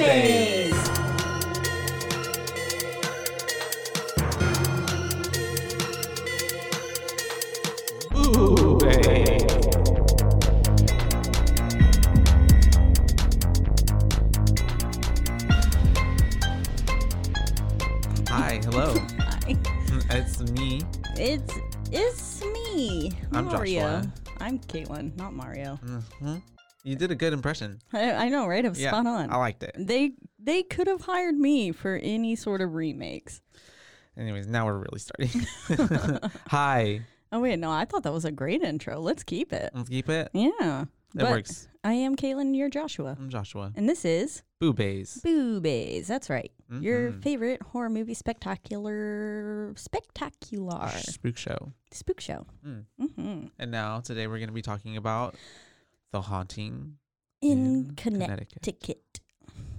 Boobies. Hi, hello. Hi. It's me. It's it's me, I'm Mario. Joshua. I'm Caitlin, not Mario. hmm You did a good impression. I, I know, right? I'm Yeah, spot on. I liked it. they they could have hired me for any sort of remakes. Anyways, now we're really starting. Hi. Oh wait, no, I thought that was a great intro. Let's keep it. Let's keep it. Yeah, It but works. I am Caitlin. You're Joshua, I'm Joshua. and this is Boobays. Boobies. That's right. Your Mhm. favorite horror movie spectacular spectacular Spook show. spook show. Mm. hmm And now today we're going to be talking about the haunting In Connecticut. Connecticut.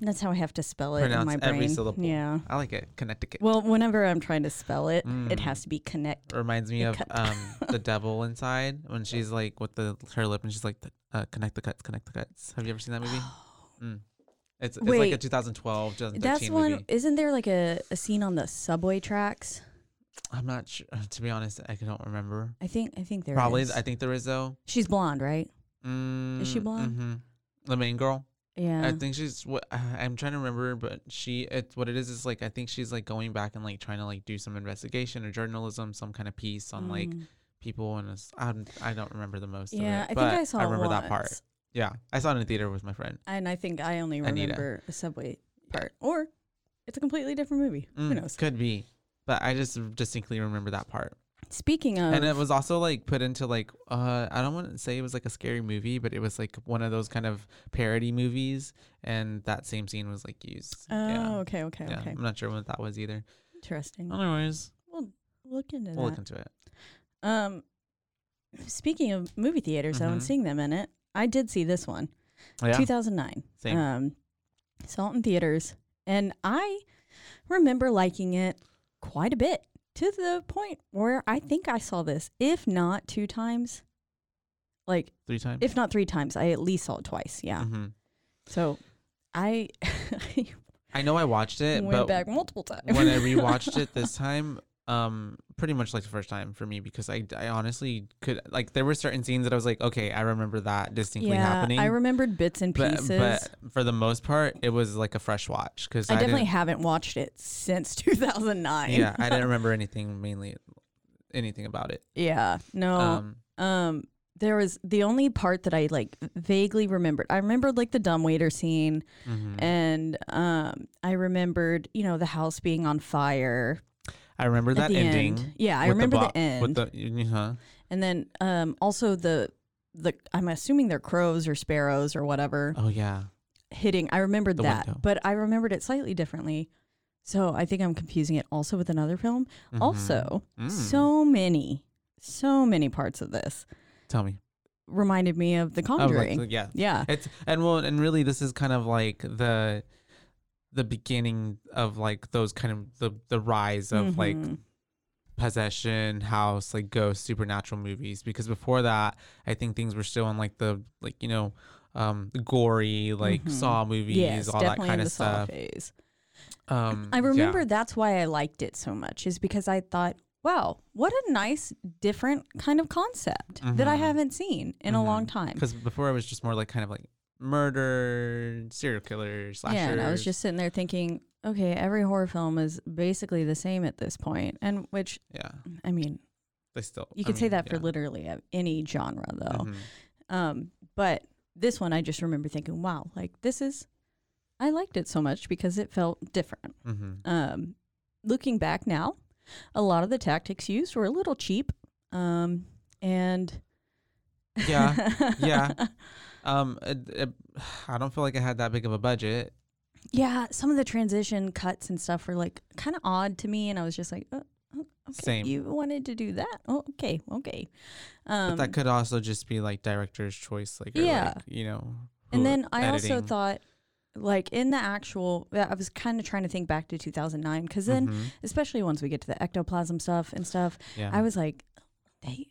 That's how I have to spell it in my brain. every syllable. Yeah. I like it. Connecticut. Well, whenever I'm trying to spell it, it Mm. has to be connect. Reminds me of um the devil inside when she's like with the her lip and she's like uh, connect the cuts, connect the cuts. Have you ever seen that movie? Mm. It's, it's like a Wait. 2012, 2013 That's one. movie. Isn't there like a, a scene on the subway tracks? I'm not sure. To be honest, I don't remember. I think I think there Probably, is. I think there is though. She's blonde, right? Mm, she blonde? hmm The main girl. Yeah. I think she's. What I'm trying to remember, but she. It's what it is. Is like I think she's like going back and like trying to like do some investigation or journalism, some kind of piece on like Mm. people and I don't, I don't remember the most. Yeah, of I it, think I saw I it remember that part. Yeah, I saw it in the theater with my friend. And I think I only Anita. remember the subway part, or it's a completely different movie. Who Mm, knows? Could be, but I just distinctly remember that part. Speaking of, and it was also like put into like uh I don't want to say it was like a scary movie, but it was like one of those kind of parody movies, and that same scene was like used. oh, yeah, okay, okay, yeah. okay, I'm not sure what that was either. interesting. Anyways, We'll look into we'll that. look into it. Um, speaking of movie theaters, though, and seeing them in it, I did see this one, Oh, yeah, 2009. Same. Um, saw it in theaters, and I remember liking it quite a bit to the point where I think I saw this, if not two times, like three times. if not three times, I at least saw it twice. Yeah. hmm So I I know I watched it, went but back multiple times. when I rewatched it this time, um, pretty much like the first time for me because I, I honestly could like there were certain scenes that I was like, okay, I remember that distinctly yeah, happening. I remembered bits and pieces. but for the most part, it was like a fresh watch because I I, definitely haven't watched it since 2009. yeah, I didn't remember anything mainly anything about it. yeah. No. Um, Um, there was the only part that I like vaguely remembered. I remembered like the dumbwaiter scene, mhm. and um, I remembered you know the house being on fire. I remember that ending. End. Yeah, I remember the, bo- end, with the uh-huh. and then um also the the I'm assuming they're crows or sparrows or whatever Oh yeah, hitting. I remembered The that, window. but I remembered it slightly differently. So I think I'm confusing it also with another film. Mhm. Also, Mm. so many, so many parts of this tell me. reminded me of The Oh, like, Conjuring. yeah, yeah. It's and well and really this is kind of like the the beginning of like those kind of the the rise of like Mhm. possession, house, like ghost, supernatural movies. Because before that, I think things were still on like the like you know, um, gory like Mhm. Saw movies, yes, all that kind of stuff. phase. Um, I yeah. remember that's why I liked it so much is because I thought, wow, what a nice different kind of concept that I Mhm. haven't seen in a long Mhm. time. because before it was just more like kind of like murder, serial killer, slashers. Yeah, and I was just sitting there thinking, okay, every horror film is basically the same at this point, and which yeah, I mean, they still you I could say that for literally any genre though. Mhm. Um, but this one, I just remember thinking, wow, like this is, I liked it so much because it felt different. Mm-hmm. Um, looking back now, a lot of the tactics used were a little cheap. Um, and Yeah, yeah. Um, it, it, I don't feel like I had that big of a budget. yeah, some of the transition cuts and stuff were like kind of odd to me, and I was just like, oh, oh, okay, Same. you wanted to do that? Oh, okay, okay. Um, But that could also just be like director's choice, like Yeah. like, you know. and then I also thought, like in the actual, I was kind of trying to think back to 2009 because then, Mhm. especially once we get to the ectoplasm stuff and stuff, yeah, I was like, they.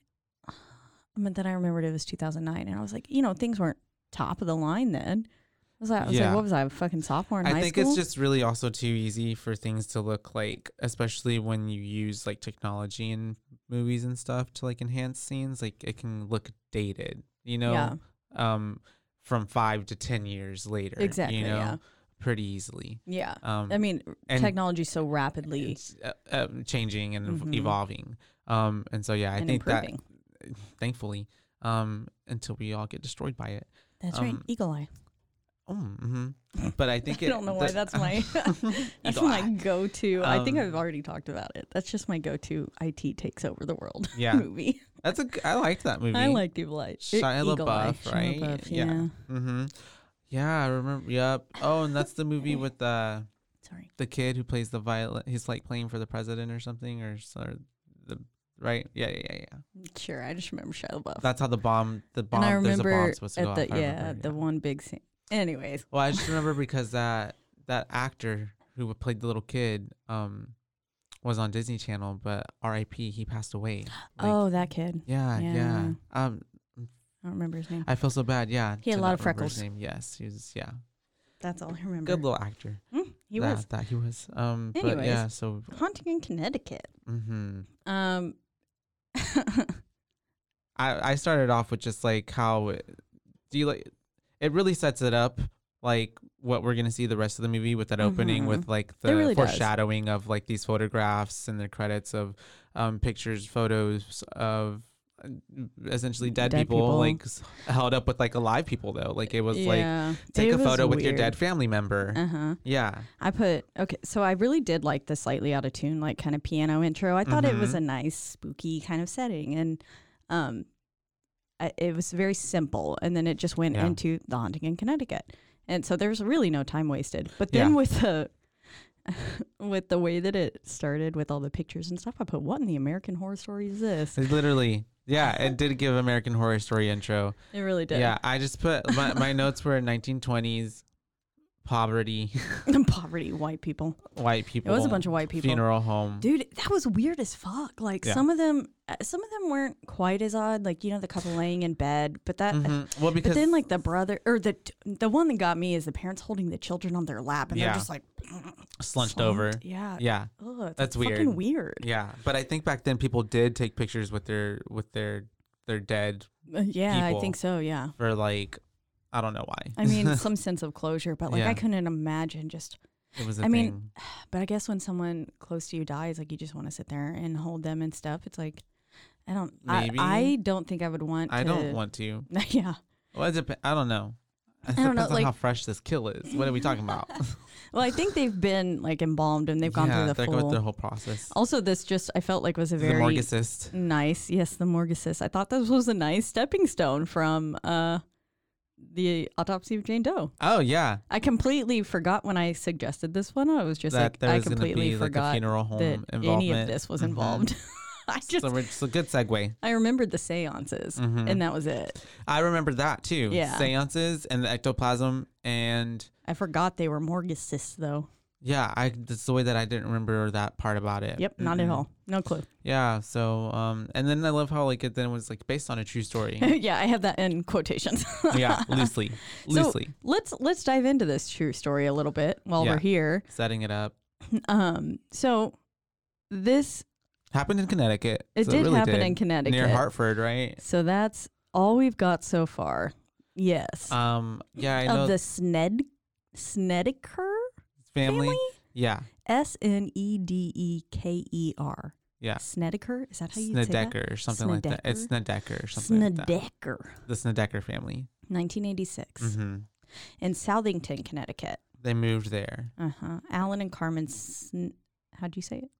But then I remembered it was 2009, and I was like, you know, things weren't top of the line then. I was like, I was Yeah. like, what was I, a fucking sophomore in I high think school? it's just really also too easy for things to look like, especially when you use like technology in movies and stuff to like enhance scenes. Like it can look dated, you know, yeah, um, from five to ten years later. Exactly, You know, yeah. pretty easily. yeah. Um, I mean, and technology's so rapidly uh, uh, changing and Mhm. evolving. Um, and so yeah, I and think improving. that thankfully, um, until we all get destroyed by it. That's right, um, Eagle Eye. Oh, mm-hmm. but I think I it, don't know why the- that's my that's my eye. go-to. I think Um, I've already talked about it. That's just my go-to. It takes over the world Yeah. movie. That's a. I liked that movie. I like Eagle Eye. Shia Eagle Eye, LaBeouf, Shia right? LaBeouf, Yeah. yeah. Mm-hmm. Yeah, I remember. Yep. Oh, and that's the movie with the Sorry. the kid who plays the violin. He's like playing for the president or something, or, or the right. Yeah, yeah, yeah, yeah. Sure, I just remember Shia LaBeouf. That's how the bomb. The bomb. and I there's a remember bomb supposed to go at the off. Yeah remember, the one big scene. Anyways, Well, I just remember because that that actor who played the little kid um was on Disney Channel, but R.I.P. He passed away. Like, oh that kid. yeah, yeah, yeah. Um, I don't remember his name. I feel so bad. Yeah, He had a lot of remember his freckles. Name. Yes, he was. Yeah, That's all I remember. good little actor. Mm, he that, was that he was. Um, but yeah, so haunting in Connecticut. Mm. Hmm Um, I I started off with just like how do you like it really sets it up like what we're gonna see the rest of the movie with that opening Mhm. with like the really does. foreshadowing of like these photographs and the credits of um pictures photos of essentially dead, Dead people, people. like held up with like alive people though like it was like take it a photo with your dead family member Uh huh. yeah I put okay, so I really did like the slightly out of tune, like kind of piano intro. I thought it was Mhm. a nice, spooky kind of setting, and um, I, it was very simple. And then it just went Yeah. into the haunting in Connecticut, and so there was really no time wasted. But then Yeah. with the with the way that it started with all the pictures and stuff, I put what in the American Horror Story is this? It literally yeah it did give American Horror Story intro It really did. yeah I just put my, my notes were 1920s poverty poverty, white people. white people. It was a bunch of white people. Funeral home. Dude, that was weird as fuck. Like Yeah. some of them, uh, some of them weren't quite as odd. Like you know, the couple laying in bed, but that. Mhm. Well, because But then, like the brother or the the one that got me is the parents holding the children on their lap, and Yeah. they're just like slunched over. Yeah, Yeah, Ugh, That's fucking weird. weird. yeah. But I think back then people did take pictures with their with their their dead Uh, yeah, I think so. Yeah, for like I don't know why. I mean some sense of closure, but like Yeah. I couldn't imagine just. it was a I mean. But I guess when someone close to you dies, like you just want to sit there and hold them and stuff. It's like. I don't. Maybe. I, I don't think I would want. I to, don't want to. yeah. Well, it dep- I don't know. It don't know, depends on like- how fresh this kill is. What are we talking about? Well, I think they've been like embalmed and they've gone yeah, through the they're full. going through the whole process. Also, this just I felt like was a very assist. nice. Yes, the morgue assist. I thought this was a nice stepping stone from uh the autopsy of Jane Doe. Oh yeah, I completely forgot when I suggested this one. I was just that like there I completely be like forgot funeral home that any of this was Mhm. involved. I just so it's a good segue. I remembered the seances Mhm. and that was it. I remember that too. Yeah. Seances and the ectoplasm and I forgot they were morgue assists though. Yeah, I that's the way that I didn't remember that part about it. Yep, not at Mhm. all. No clue. Yeah, so um and then I love how like it then was like based on a true story. yeah, I have that in quotations. yeah, loosely. So- Loosely let's let's dive into this true story a little bit while Yeah. we're here. setting it up. Um, so this Happened in Connecticut. it so did really happen did. in Connecticut. Near Hartford, right? So that's all we've got so far. Yes, Um yeah, I know of the Sned Snedeker family. family. Yeah. S N E D E K E R. Yeah. Snedeker. Is that how you say that? Snedeker or something like that. It's Snedeker or something like that. Snedeker. The Snedeker family. 1986 Mm-hmm. in Southington, Connecticut. They moved there. Uh huh. Alan and Carmen, Sn- how'd you say it?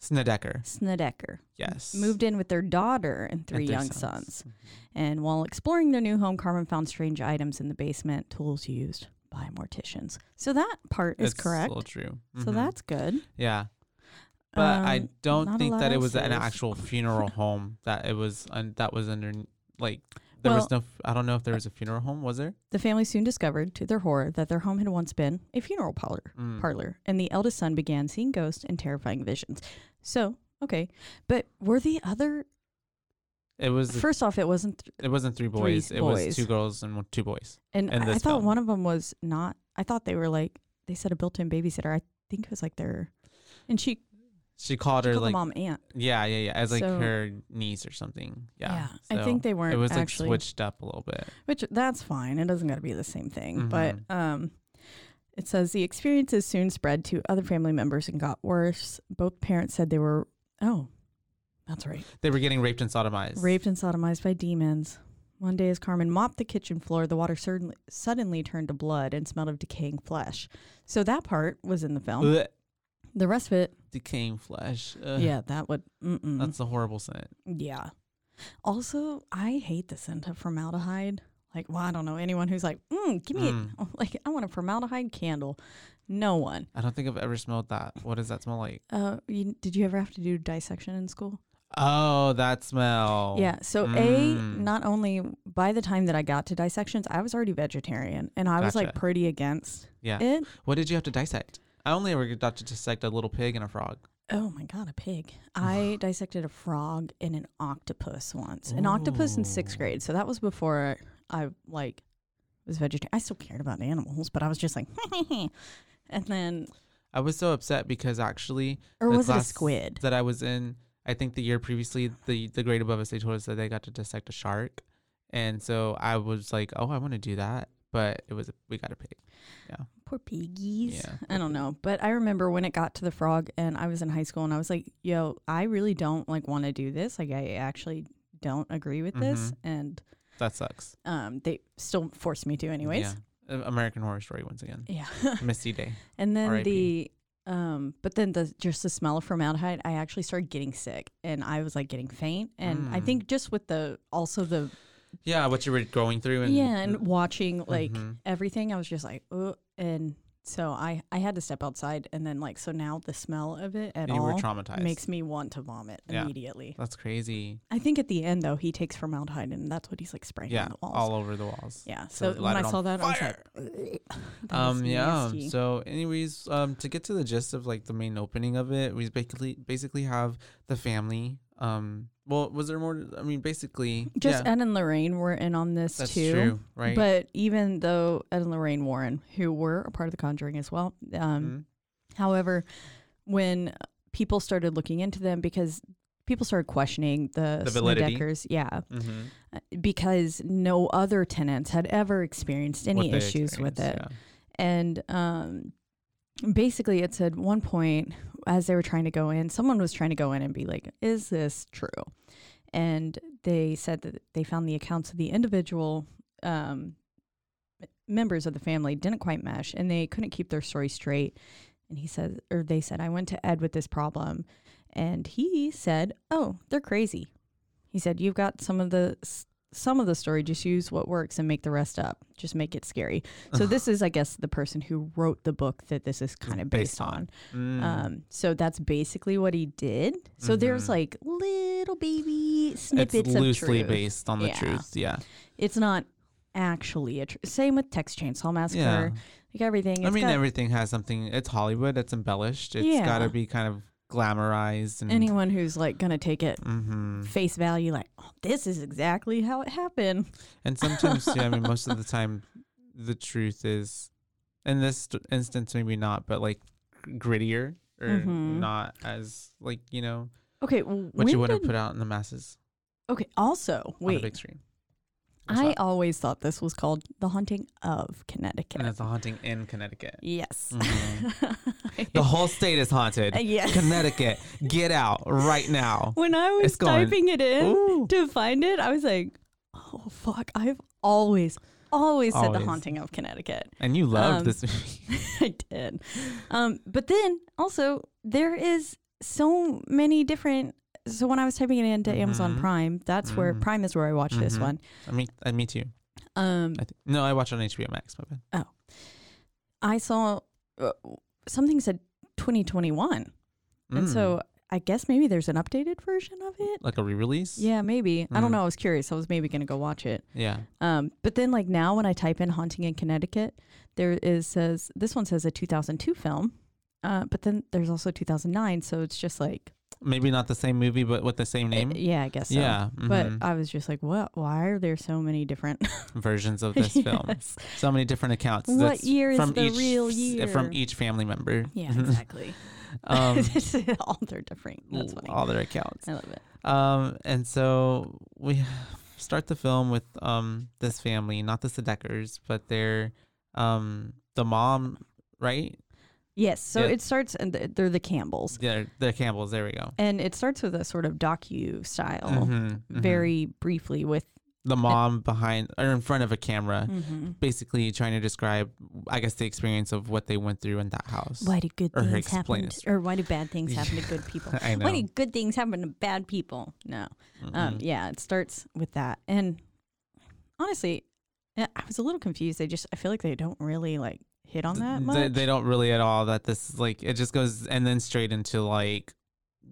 Snedeker. Snedeker. Yes. Moved in with their daughter and three And young sons. Mhm. And while exploring their new home, Carmen found strange items in the basement, tools used by morticians. So that part is It's correct. still true. So Mhm. that's good. yeah. But I Um, don't think that it was an actual funeral home. That it was un- that was under like there was no. f- I don't know if there was a funeral home. Was there? The family soon discovered, to their horror, that their home had once been a funeral parlor. Mm. Parlor, and the eldest son began seeing ghosts and terrifying visions. So, okay, but were the other? It was. First off, it wasn't, th- it wasn't three three boys. It was two girls and two boys. and I, I thought film. one of them was not. I thought they were like they said a built-in babysitter. I think it was like their, and she, She called she her called like mom aunt. yeah, yeah, yeah, as like So- her niece or something. Yeah. I so think they weren't It was like actually switched up a little bit. which that's fine. It doesn't got to be the same thing. But Mhm. um, it says the experiences soon spread to other family members and got worse. Both parents said they were oh, that's right, They were getting raped and sodomized. raped and sodomized by demons. One day, as Carmen mopped the kitchen floor, the water suddenly, suddenly turned to blood and smelled of decaying flesh. So that part was in the film. Ugh, The rest of it, decaying flesh. Ugh, yeah, that would. Mm-mm. That's a horrible scent. Yeah. Also, I hate the scent of formaldehyde. Like, well, I don't know anyone who's like, mm, give me Mm. a, like, I want a formaldehyde candle. No one. I don't think I've ever smelled that. What does that smell like? Uh, you, did you ever have to do dissection in school? Oh, that smell. Yeah. So a Mm. not only by the time that I got to dissections, I was already vegetarian, and I was like pretty against Yeah. it. What did you have to dissect? I only ever got to dissect a little pig and a frog. Oh my god, a pig! I dissected a frog and an octopus once. An octopus in sixth grade. So that was before I like was vegetarian. I still cared about animals, but I was just like, and then I was so upset because actually or was it a squid? that I was in, I think the year previously, the the grade above us, they told us that they got to dissect a shark, and so I was like, oh, I want to do that, but it was we got a pig. Yeah. Poor piggies. Yeah, I don't know, but I remember when it got to the frog, and I was in high school, and I was like, "Yo, I really don't like want to do this. Like, I actually don't agree with this." Mhm. And That sucks. um, they still forced me to, anyways. Yeah. American Horror Story once again. Yeah. Misty Day. And then the um but then the just the smell of formaldehyde, I actually started getting sick and I was like getting faint and I Mm. think just with the also the Yeah, what you were going through and yeah and watching like Mhm. everything I was just like oh and so I I had to step outside and then like so now the smell of it at you were all traumatized. makes me want to vomit Yeah. immediately. That's crazy. I think at the end though he takes formaldehyde and that's what he's like spraying Yeah, on the walls. all over the walls. yeah. so when I saw that I was like "That is Um yeah. nasty." So anyways, um to get to the gist of like the main opening of it, we basically basically have the family. Um well, was there more I mean basically Just yeah, Ed and Lorraine were in on this that's too. true, right? But even though Ed and Lorraine Warren, who were a part of The Conjuring as well, um, Mhm. however, when people started looking into them, because people started questioning the, The validity. Snedekers, yeah, Mhm. uh, because no other tenants had ever experienced any What issues with it. experienced, And um, basically, it said one point as they were trying to go in, someone was trying to go in and be like, "Is this true?" And they said that they found the accounts of the individual um, members of the family didn't quite mesh, and they couldn't keep their story straight. And he said, or they said, "I went to Ed with this problem," and he said, "Oh, they're crazy." He said, "You've got some of the." Some of the story, just use what works and make the rest up. Just make it scary. So this is, I guess, the person who wrote the book that this is kind of based, based on. on. Mm. Um, so that's basically what he did. So there's Mhm. like little baby snippets it's of loosely truth. based on the Yeah. truth. Yeah. It's not actually a tr- same with Texas Chainsaw Massacre. Yeah. Like everything. I mean, got everything has something. It's Hollywood. It's embellished. It's Yeah. got to be kind of glamorized and. anyone who's like gonna take it hmm face value, like oh, this is exactly how it happened. And sometimes, yeah, I mean, most of the time, the truth is, in this st- instance, maybe not, but like grittier or Mhm. not as like you know Okay, what you wouldn't did- put out in the masses Okay, also on the wait, big screen. What's I that? always thought this was called The Haunting of Connecticut. and it's a haunting in Connecticut. yes. The whole state is haunted. yes. Connecticut, get out right now. When I was It's going, typing it in Ooh. to find it, I was like, "Oh fuck! I've always, always said The Haunting of Connecticut. And you loved Um, this movie. I did. Um, but then also there is so many different. So when I was typing it into Amazon Mhm. Prime, that's where Mhm. Prime is where I watched this Mhm. one. I mean, me too. Um, I think no, I watched on HBO Max. My bad. I saw uh, something said 2021, and Mm. so I guess maybe there's an updated version of it. like a re-release. Yeah, maybe. I don't Mm. know. I was curious. I was maybe gonna go watch it. Yeah. Um, but then like now when I type in haunting in Connecticut, there is says this one says a 2002 film. Uh, but then there's also 2009, so it's just like Maybe not the same movie, but with the same eh, name. yeah, I guess so. Yeah. But mhm. I was just like, what? Why are there so many different versions of this film. So many different accounts. What that's year is the each, real year? From each family member. Yeah, exactly. um, all they're different. That's funny. all their accounts. I love it. Um, and so we start the film with um this family, not the Snedekers, but they're um the mom, right? Yes. So Yeah. it starts, and th- they're the Campbells, Yeah, the Campbells. There we go. and it starts with a sort of docu style, Mhm, mhm. very briefly with. the mom behind or in front of a camera, Mhm. basically trying to describe, I guess, the experience of what they went through in that house. Why do good Or things explain happen, it. to, or why do bad things happen to good people? I know. Why do good things happen to bad people? No. Um, Mhm. yeah, it starts with that, and honestly, eh, I was a little confused. They just, I feel like they don't really like hit on that much. They, they don't really at all. That this is like it just goes and then straight into like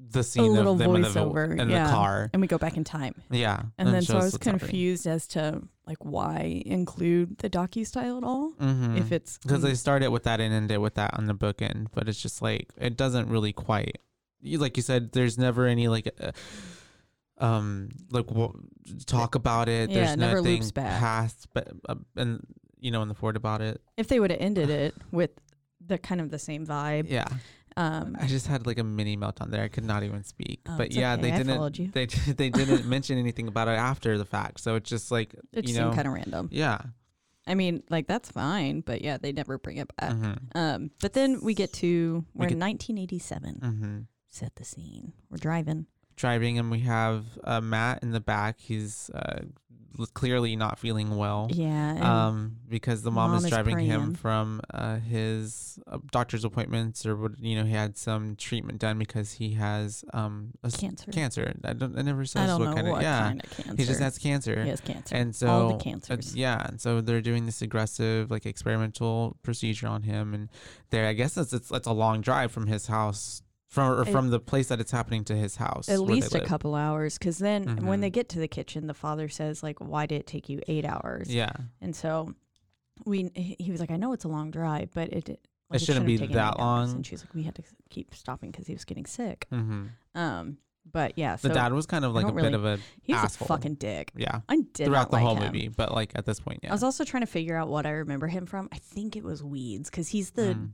the scene little of them in the, voiceover, in yeah. the car. and we go back in time. Yeah, And then so I was what's happening. confused as to like why include the docu style at all Mhm. if it's because they started with that and ended with that on the bookend, but it's just like it doesn't really quite. You, like you said, there's never any like. Uh, um like w- talk about it Yeah, there's it never nothing loops back. past but uh, and you know in the ford about it if they would have ended it with the kind of the same vibe. yeah Um, i just had like a mini meltdown there i could not even speak Oh, but yeah okay, they I didn't they they didn't mention anything about it after the fact so it's just like it just seemed kind of random. yeah I mean, like that's fine, but yeah, they never bring it back. mhm Um, but then we get to We we're get- in 1987. mhm Set the scene. We're driving. driving and we have uh, Matt in the back. He's uh, clearly not feeling well. Yeah. Um, because the mom, Mom is is driving him from uh, his uh, doctor's appointments, or what you know, he had some treatment done because he has um cancer. cancer. I don't. It never says I don't what know kind what of. Yeah, kind of cancer. he just has cancer. He has cancer. And so All the uh, cancers. yeah, and so they're doing this aggressive like experimental procedure on him, and there I guess it's it's, it's a long drive from his house from or It- from the place that it's happening to his house. At least a live. couple hours, because then when Mhm. they get to the kitchen, the father says like, "Why did it take you eight hours?" Yeah, And so we, he was like, "I know it's a long drive, but it it, like, shouldn't be that eight hours." long. And she's like, "We had to keep stopping because he was getting sick." hmm Um, but yeah, the dad was kind of like a don't bit of a he was asshole. a fucking dick. yeah I did throughout the like whole him. movie, but like at this point, yeah. I was also trying to figure out what I remember him from. I think it was Weeds because he's the Mm.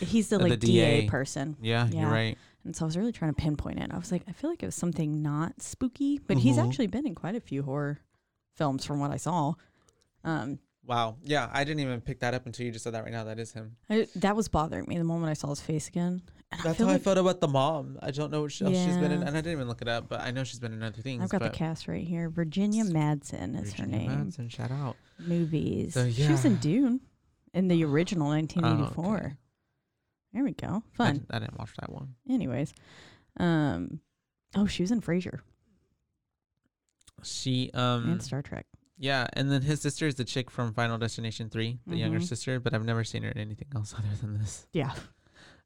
He's the Uh, the like DA. DA. person, yeah, yeah. you're right. and so I was really trying to pinpoint it. I was like, I feel like it was something not spooky, but he's Mhm. actually been in quite a few horror films from what I saw. Um, Wow. Yeah, I didn't even pick that up until you just said that right now. That is him. I, that was bothering me the moment I saw his face again. And That's feel how I felt about the mom. I don't know what she, else she's been in, and I didn't even look it up, but I know she's been in other things. I've got the cast right here. Virginia Madsen is Virginia her name. Madsen, shout out. Movies. So, She was in. Dune in the original 1984. Oh, okay. There we go. I, Fun. d- I didn't watch that one. Anyways, um, oh, she was in Frasier She um and Star Trek. yeah, and then his sister is the chick from Final Destination Three, the younger Mhm. sister, but I've never seen her in anything else other than this. Yeah.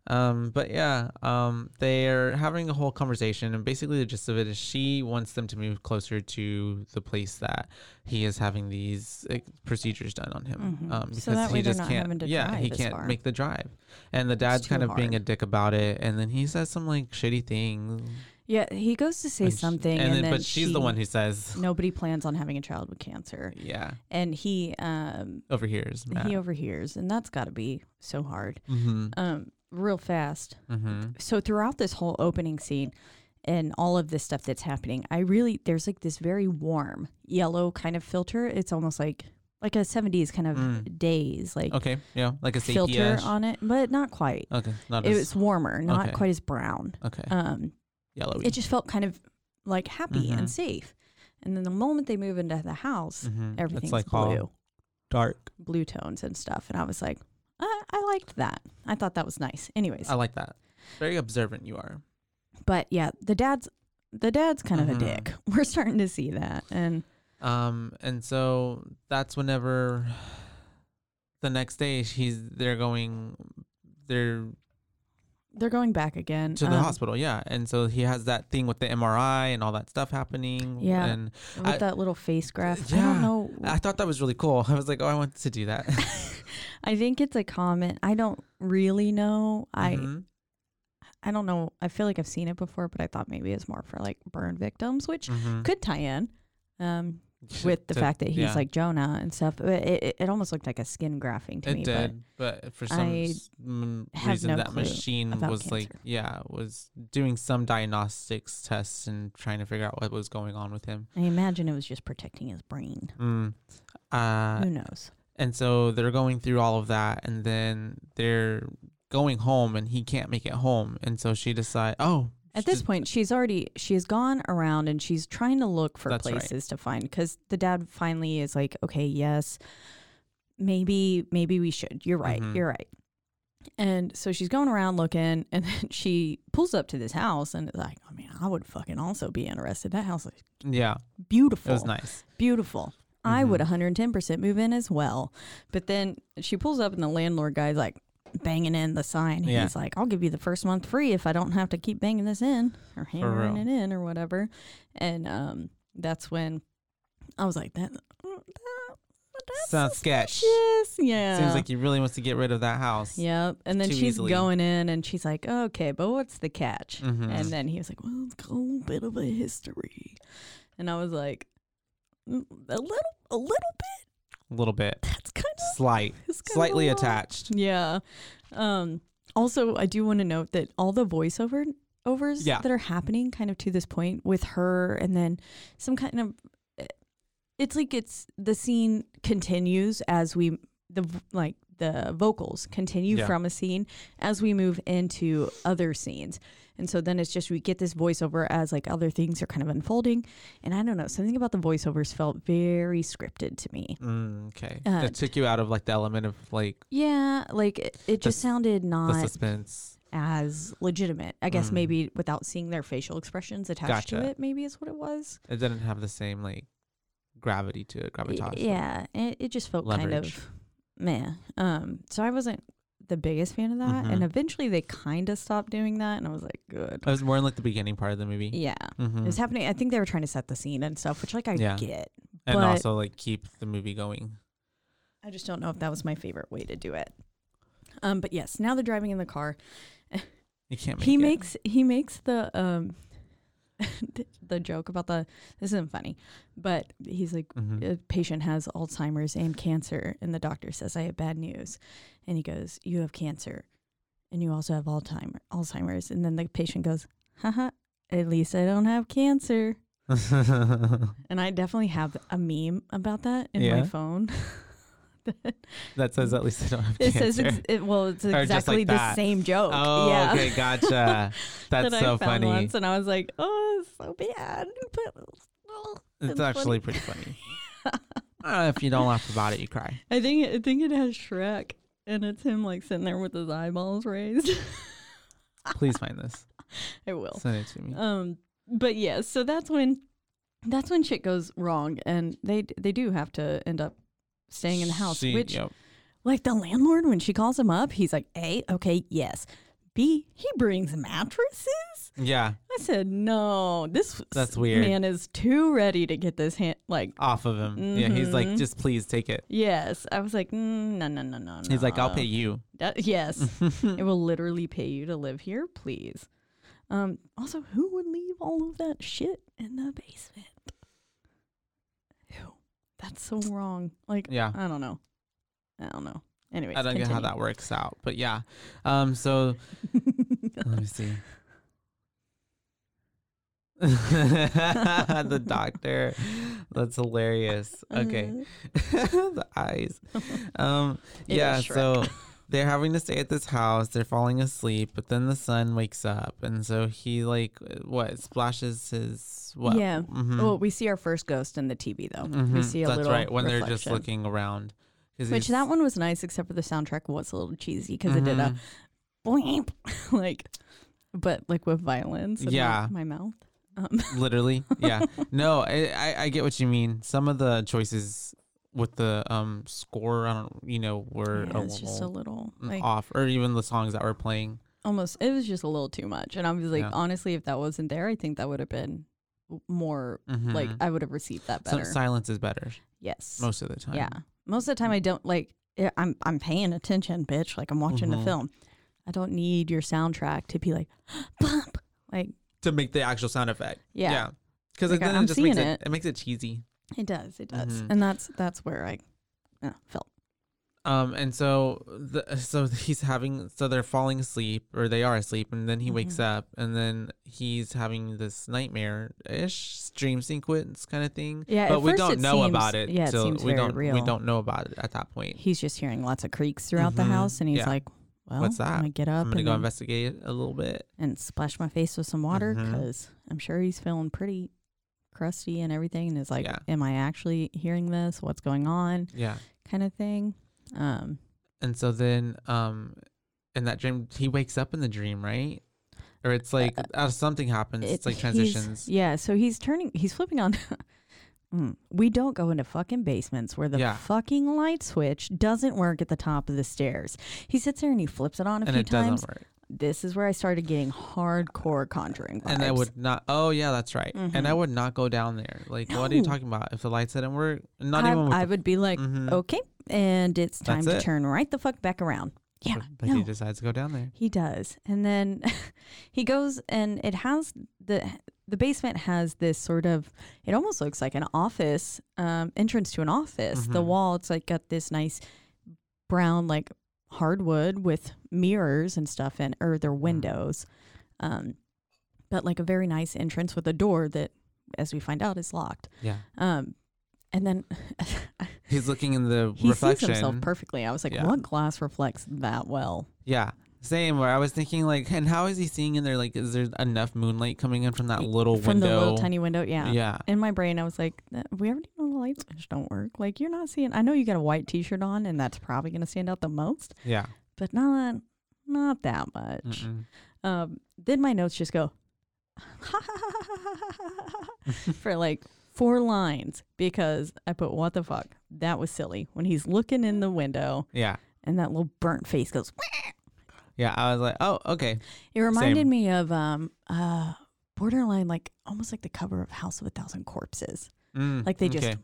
Um, but yeah, um, they're having a whole conversation, and basically the gist of it is she wants them to move closer to the place that he is having these uh, procedures done on him, Mhm. um, So because way he just can't. yeah, he can't far. make the drive, and the dad's kind of being a dick about it, and then he says some like shitty things. Yeah, he goes to say and something, and and, then, then but she's the one who says, nobody plans on having a child with cancer, yeah, and he um overhears. Matt. he overhears, and that's got to be so hard. mm-hmm. Um, real fast. Mm-hmm. So throughout this whole opening scene. And all of this stuff that's happening, I really there's like this very warm yellow kind of filter. It's almost like like a 70s kind of Mm. days, like Okay, yeah, like a filter on it, but not quite. Okay, not It as was warmer, not okay. quite as brown. okay, Um, yellowy. it just felt kind of like happy Mhm. and safe. And then the moment they move into the house, Mhm. everything's like all blue. dark. blue tones and stuff. And I was like, I, I liked that. I thought that was nice. Anyways, I like that. Very observant you are. but yeah, the dad's the dad's kind of a Mhm. dick. We're starting to see that, and Um, and so that's whenever the next day he's they're going they're they're going back again to the um, hospital, yeah. And so he has that thing with the MRI and all that stuff happening. Yeah. And with I- that little face graph. I Yeah. don't know. I thought that was really cool. I was like, oh, I want to do that. I think it's a comment. I don't really know. I Mhm. I don't know. I feel like I've seen it before, but I thought maybe it's more for like burn victims, which Mhm. could tie in. Um, with the To- fact that he's yeah. like Jonah and stuff. It, it, it almost looked like a skin graphing to It me. did, but, for some I s- mm, have reason no that machine was like, yeah, was doing some diagnostics tests and trying to figure out what was going on with him. I imagine it was just protecting his brain. Mm. Uh, Who knows? and so they're going through all of that, and then they're going home, and he can't make it home, and so she decides, oh, At this point, she's already she's gone around and she's trying to look for That's right. places to find because the dad finally is like, okay, yes, maybe maybe we should. You're right. Mhm. You're right. And so she's going around looking, and then she pulls up to this house and is like, I mean, I would fucking also be interested. That house is yeah, beautiful. it was nice. beautiful. I would Mhm. 110% move in as well. But then she pulls up and the landlord guy's like banging in the sign. Yeah. He's like, I'll give you the first month free if I don't have to keep banging this in or hammering it in or whatever. And um, that's when I was like, that, that that's Sounds sketch. Yeah. Seems like he really wants to get rid of that house. Yep. And then she's easily. going in and she's like, okay, but what's the catch? Mhm. And then he was like, well, it's a little bit of a history. And I was like, "Mm, a little, a little bit. A little bit, That's kind of slight, slightly attached. Yeah. Um. Also, I do want to note that all the voiceover overs Yeah. that are happening, kind of to this point, with her, and then some kind of, it's like it's the scene continues as we the like the vocals continue Yeah. from a scene as we move into other scenes. And so then it's just we get this voiceover as like other things are kind of unfolding. And I don't know, something about the voiceovers felt very scripted to me. Mm, okay, Uh, it took you out of like the element of like Yeah, like it, it just sounded the not suspense. as legitimate. I guess Mm. maybe without seeing their facial expressions attached to it, maybe is what it was. It didn't have the same like gravity to it, gravitas. Yeah, it, it just felt kind of meh. Um, so I wasn't the biggest fan of that, and Mhm. eventually they kind of stopped doing that, and I was like, good. I was more in like the beginning part of the movie. Yeah, hmm it was happening. I think they were trying to set the scene and stuff, which like I Yeah. get. and also like keep the movie going. I just don't know if that was my favorite way to do it. Um, but yes, now they're driving in the car. You can't. Make he it. makes he makes the um the joke about the this isn't funny, but he's like Mhm. a patient has Alzheimer's and cancer, and the doctor says I have bad news, and he goes, "You have cancer, and you also have Alzheimer Alzheimer's," and then the patient goes, "Haha, at least I don't have cancer." And I definitely have a meme about that in my phone. that says at least I don't have it cancer. says ex- it, well, it's just like exactly the that. same joke. oh, yeah. okay, gotcha. That's that I so found funny. once, and I was like, "Oh, it's so bad." But oh, It's, actually funny. pretty funny. Uh, if you don't laugh about it, you cry. I think I think it has Shrek, and it's him like sitting there with his eyeballs raised. Please find this. I will. Send it to me. Um, but yeah, so that's when that's when shit goes wrong, and they they do have to end up staying in the house. She- which, yep. like the landlord, when she calls him up, he's like, "A, okay, yes." B, he brings mattresses. Yeah, I said, "No, this That's weird. man is too ready to get this hand like." off of him. Yeah, he's like, Mhm. just please take it. Yes, I was like, mm, no, no, no, no. He's like, I'll pay you. That, yes, it will literally pay you to live here, please. Um, also, who would leave all of that shit in the basement? That's so wrong. Like, Yeah. I don't know. I don't know. Anyways, I don't get how that works out, but yeah. Um. So let me see. the doctor. That's hilarious. Okay. the eyes. Um. Yeah. So they're having to stay at this house. They're falling asleep, but then the son wakes up, and so he like what splashes his what? Yeah. Mhm. Well, we see our first ghost in the TV though. We Mhm, see a That's little. That's right when they're just reflection. looking around, Which that one was nice, except for the soundtrack was a little cheesy because it did a Mhm. bleep, like, but like with violence. in my- Yeah. my, mouth. Um, literally yeah no I, I i get what you mean some of the choices with the um score i don't you know were yeah, a it's just a little like off or even the songs that were playing almost. It was just a little too much, and I was like, Yeah. honestly, if that wasn't there, I think that would have been more like Mhm. I would have received that So better. silence is better yes. most of the time Yeah. Most of the time I don't like yeah, I'm I'm paying attention, bitch. Like I'm watching the Mhm. film. I don't need your soundtrack to be like bump. Like to make the actual sound effect yeah, Yeah. because Like, then I'm it just makes it, it. it makes it cheesy it does. It does. Mhm. And that's that's where I uh, felt. um and so the so he's having so they're falling asleep or they are asleep and then he wakes Mhm. up and then he's having this nightmare ish dream sequence kind of thing Yeah, but we don't know seems- about it yeah, it so seems we very don't we don't know about it at that point He's just hearing lots of creaks throughout the Mhm. house and he's Yeah. like, Well, What's that? I'm gonna get up i'm gonna and, go investigate a little bit and splash my face with some water because I'm sure he's feeling pretty crusty and everything and is like, Yeah. Am I actually hearing this? What's going on? yeah kind of thing. Um and so then um in that dream he wakes up in the dream right or it's like uh, something happens it's like transitions Yeah, so he's turning, he's flipping on. Mm. we don't go into fucking basements where the Yeah. fucking light switch doesn't work at the top of the stairs. He sits there and he flips it on a and few it times. doesn't work This is where I started getting hardcore conjuring vibes. and I would not. Oh yeah, that's right. And I Mhm. would not go down there. Like, what are you talking about? If the lights didn't work, not I, even. With I would be like, Mhm. okay, and it's time That's to it. turn right the fuck back around. Yeah, But, but no. he decides to go down there. He does. And then he goes and it has the the basement has this sort of it almost looks like an office um entrance to an office. The Mhm. wall it's like got this nice brown like hardwood with mirrors and stuff in or their windows. Um but like a very nice entrance with a door that as we find out is locked. Yeah, Um and then he's looking in the he reflection. sees himself perfectly. I was like, Yeah. what glass reflects that well? Yeah, same. Where I was thinking, like, and how is he seeing in there? Like, is there enough moonlight coming in from that little From window? the little tiny window, yeah. Yeah. in my brain, I was like, "Uh, we already know the light switch don't work. Like, you're not seeing. I know you got a white T-shirt on, and that's probably going to stand out the most, Yeah. but not not that much. Mm-mm. Um, then my notes just go for like four lines because I put what the fuck. That was silly when he's looking in the window Yeah. and that little burnt face goes. Yeah. I was like, oh, okay. It reminded Same. me of um uh borderline like almost like the cover of House of a Thousand Corpses. Mm, Like they just okay.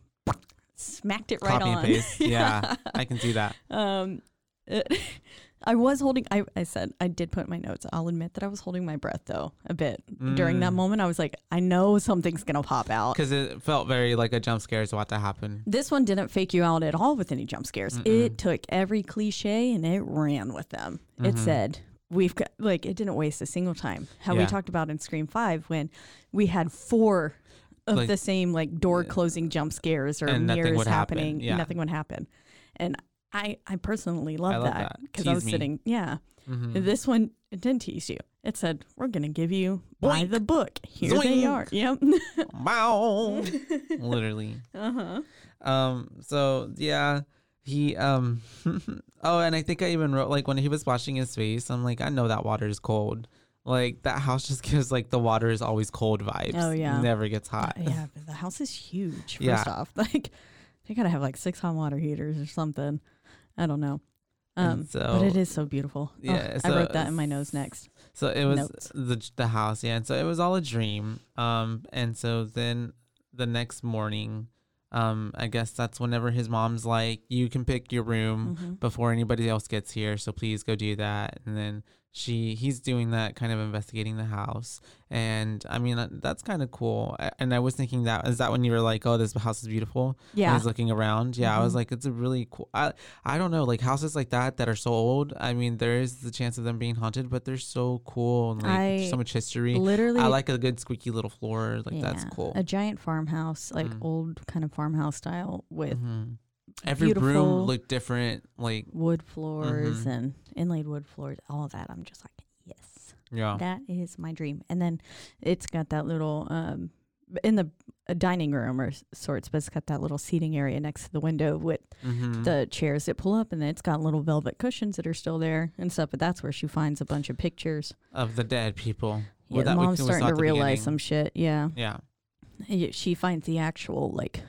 smacked it right Copy on. paste. Yeah. I can see that. Um, it- I was holding. I, I said I did put my notes. I'll admit that I was holding my breath though a bit during that Mm. moment. I was like, I know something's gonna pop out. Because it felt very like a jump scare is about to happen. This one didn't fake you out at all with any jump scares. Mm-mm. It took every cliche and it ran with them. It Mhm. said, "We've got like it didn't waste a single time." How we talked about in Scream Five when we had four of Like- the same like door closing jump scares or mirrors would happen. happening. Yeah. Nothing would happen, and I I personally love, love that because I was me. sitting yeah. Mhm. This one it didn't tease you. It said, "We're gonna give you by the book." Here they Zoink. are. Yep. Wow. Literally. uh huh. Um. So yeah, he um. oh, and I think I even wrote like when he was washing his face. I'm like, I know that water is cold. Like that house just gives like the water is always cold vibes. Oh, yeah. Never gets hot. Yeah, but the house is huge. First Yeah. off, like they gotta have like six hot water heaters or something. I don't know. Um, but it is so beautiful. Oh, Yeah, I wrote that in my nose next. So it was Notes. the the house, yeah. And so it was all a dream. Um, and so then the next morning, um, I guess that's whenever his mom's like, "You can pick your room Mhm. before anybody else gets here, so please go do that." And then she, he's doing that, kind of investigating the house. And I mean, that's kind of cool. And I was thinking that is that when you were like, "Oh, this house is beautiful." Yeah, he's looking around. Yeah, I was Mhm. like, it's a really cool. I I don't know, like houses like that that are so old. I mean, there is the chance of them being haunted, but they're so cool and like I so much history. literally. I like a good squeaky little floor. Like that's cool. A giant farmhouse, like Mm. old kind of farmhouse style with Mhm. Every room looked different. Like wood floors Mhm. and inlaid wood floors. All of that. I'm just like, yes. yeah, That is my dream. And then it's got that little um, in the a dining room or sorts, but it's got that little seating area next to the window with Mm-hmm. the chairs that pull up, and then it's got little velvet cushions that are still there and stuff. But that's where she finds a bunch of pictures. of the dead people. Yeah, Well, that mom's starting to realize beginning. some shit. Yeah, Yeah. She finds the actual like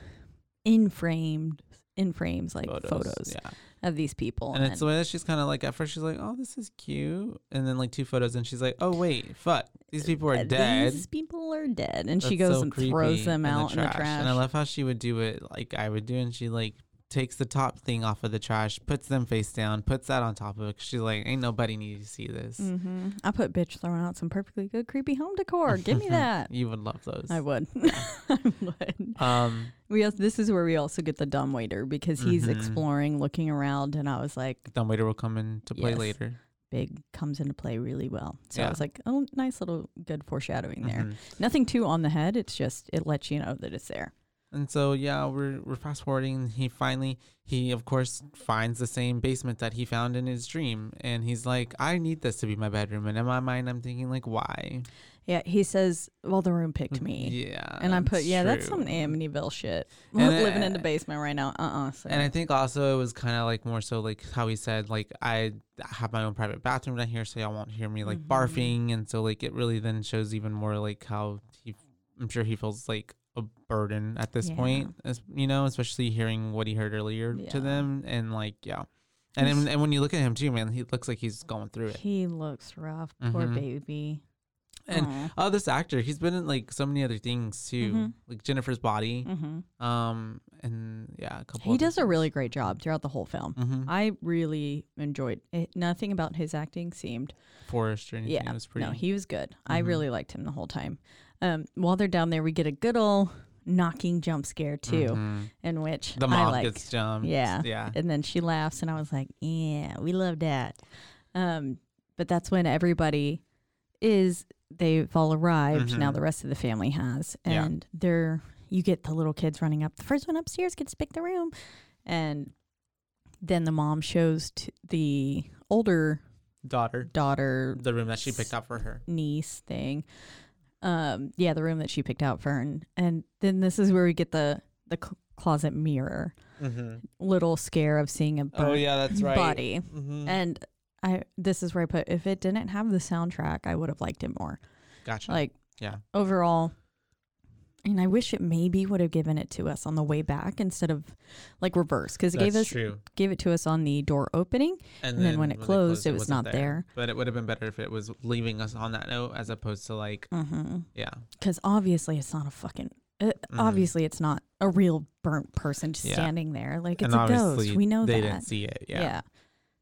in framed in frames like photos, Yeah. of these people, And it's the way that she's kind of like, at first she's like, oh, this is cute. And then like two photos, and she's like, oh, wait, fuck. These people are uh, dead. These people are dead, and she goes so and throws them in the out in the trash. And I love how she would do it like I would do, and she like takes the top thing off of the trash, puts them face down, puts that on top of it. she's like, ain't nobody need to see this. Mm-hmm. I put bitch throwing out some perfectly good creepy home decor. Give me that. you would love those. I would. I would. Um, We also, this is where we also get the dumb waiter because he's Mhm. exploring, looking around, and I was like, dumb waiter will come into play Yes. later. big comes into play really well. So I was like, oh, nice little good foreshadowing there. Mhm. Nothing too on the head. It's just it lets you know that it's there. And so yeah, we're we're fast forwarding. He finally he of course finds the same basement that he found in his dream, and he's like, I need this to be my bedroom. And in my mind, I'm thinking like, why? Yeah, he says, "Well, the room picked me," Yeah. and I put, "Yeah, that's some true. Amityville shit." And Living in the basement right now. Uh uh And I think also it was kind of like more so like how he said like I have my own private bathroom down here, so y'all won't hear me like Mhm. barfing, and so like it really then shows even more like how he, I'm sure he feels like a burden at this Yeah. point, as you know, especially hearing what he heard earlier Yeah. to them, and like yeah, and then, and when you look at him too, man, he looks like he's going through it. he looks rough. Poor Mhm. baby. And Aw. oh, this actor, he's been in like so many other things too, Mhm. like Jennifer's Body, Mhm. um, and yeah, a couple. he does a really great job throughout the whole film. hmm I really enjoyed it. Nothing about his acting seemed Forest or anything. yeah. it was pretty. No, he was good. I Mhm. really liked him the whole time. Um, while they're down there, we get a good old knocking jump scare too, Mhm. in which The mom liked. gets jumped. Yeah. Yeah. and then she laughs, and I was like, "Yeah, we love that." Um, but that's when everybody is they've all arrived. Now Mhm. the rest of the family has, Yeah. and they're you get the little kids running up. The first one upstairs gets to pick the room, and then the mom shows t- the older Daughter. daughter The room that she picked up for her. niece thing. Um, yeah, the room that she picked out for and, and then this is where we get the the cl- closet mirror Mm-hmm. little scare of seeing a Oh yeah, that's right. body. Mm-hmm. And I this is where I put if it didn't have the soundtrack, I would have liked it more. gotcha. Like Yeah. overall and I wish it maybe would have given it to us on the way back instead of like reverse because it that's gave us true. gave it to us on the door opening and then when it they closed, it was wasn't not there. But it would have been better if it was leaving us on that note as opposed to like, mm-hmm. yeah, because obviously it's not a fucking uh, Mhm. obviously it's not a real burnt person just Yeah. standing there like it's and a ghost we know they that didn't see it. Yeah. yeah.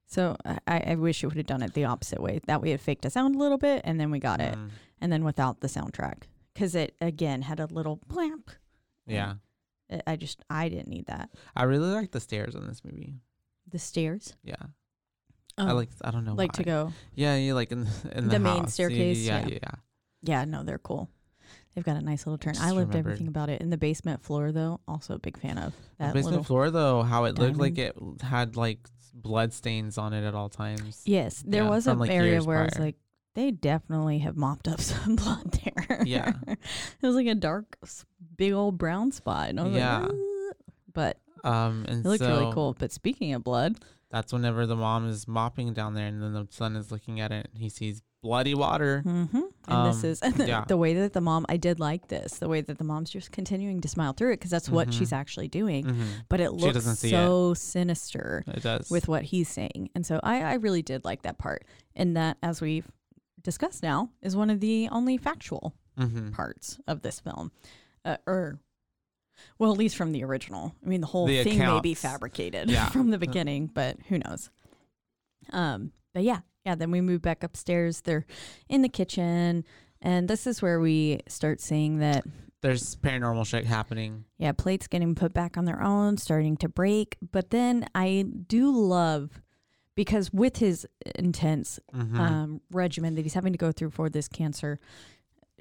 so I, I wish it would have done it the opposite way that way it faked us out a little bit and then we got it Mm, and then without the soundtrack because it again had a little blamp yeah. I- I just I didn't need that. I really like the stairs on this movie. The stairs. Yeah. Oh, I like. I don't know. like to go. Yeah, yeah, like in in the, The main staircase, Yeah, yeah. yeah, yeah. Yeah, no, they're cool. They've got a nice little turn. Just I loved remembered. everything about it. In the basement floor, though, also a big fan of The that basement little. floor though, how it looked like it had like blood stains on it at all times. Yes, there Yeah, was an like, area where I was like, they definitely have mopped up some blood there. Yeah. it was like a dark, big old brown spot. And I was Yeah. like, "Ugh." but Um, and it looked so really cool. But speaking of blood, that's whenever the mom is mopping down there, and then the son is looking at it, and he sees bloody water. hmm and this Um, is and the, yeah. the way that the mom, I did like this, the way that the mom's just continuing to smile through it because that's what Mhm. she's actually doing. hmm But it looks so sinister It does. with what he's saying. And so I, I really did like that part. And that, as we've discussed now, is one of the only factual hmm parts of this film. Uh, or, well, at least from the original. I mean, the whole The thing may be fabricated Yeah. from the beginning, but who knows? Um, but yeah, yeah. Then we move back upstairs. They're in the kitchen, and this is where we start seeing that There's paranormal shit happening. yeah, plates getting put back on their own, starting to break. But then I do love because with his intense hmm um, regimen that he's having to go through for this cancer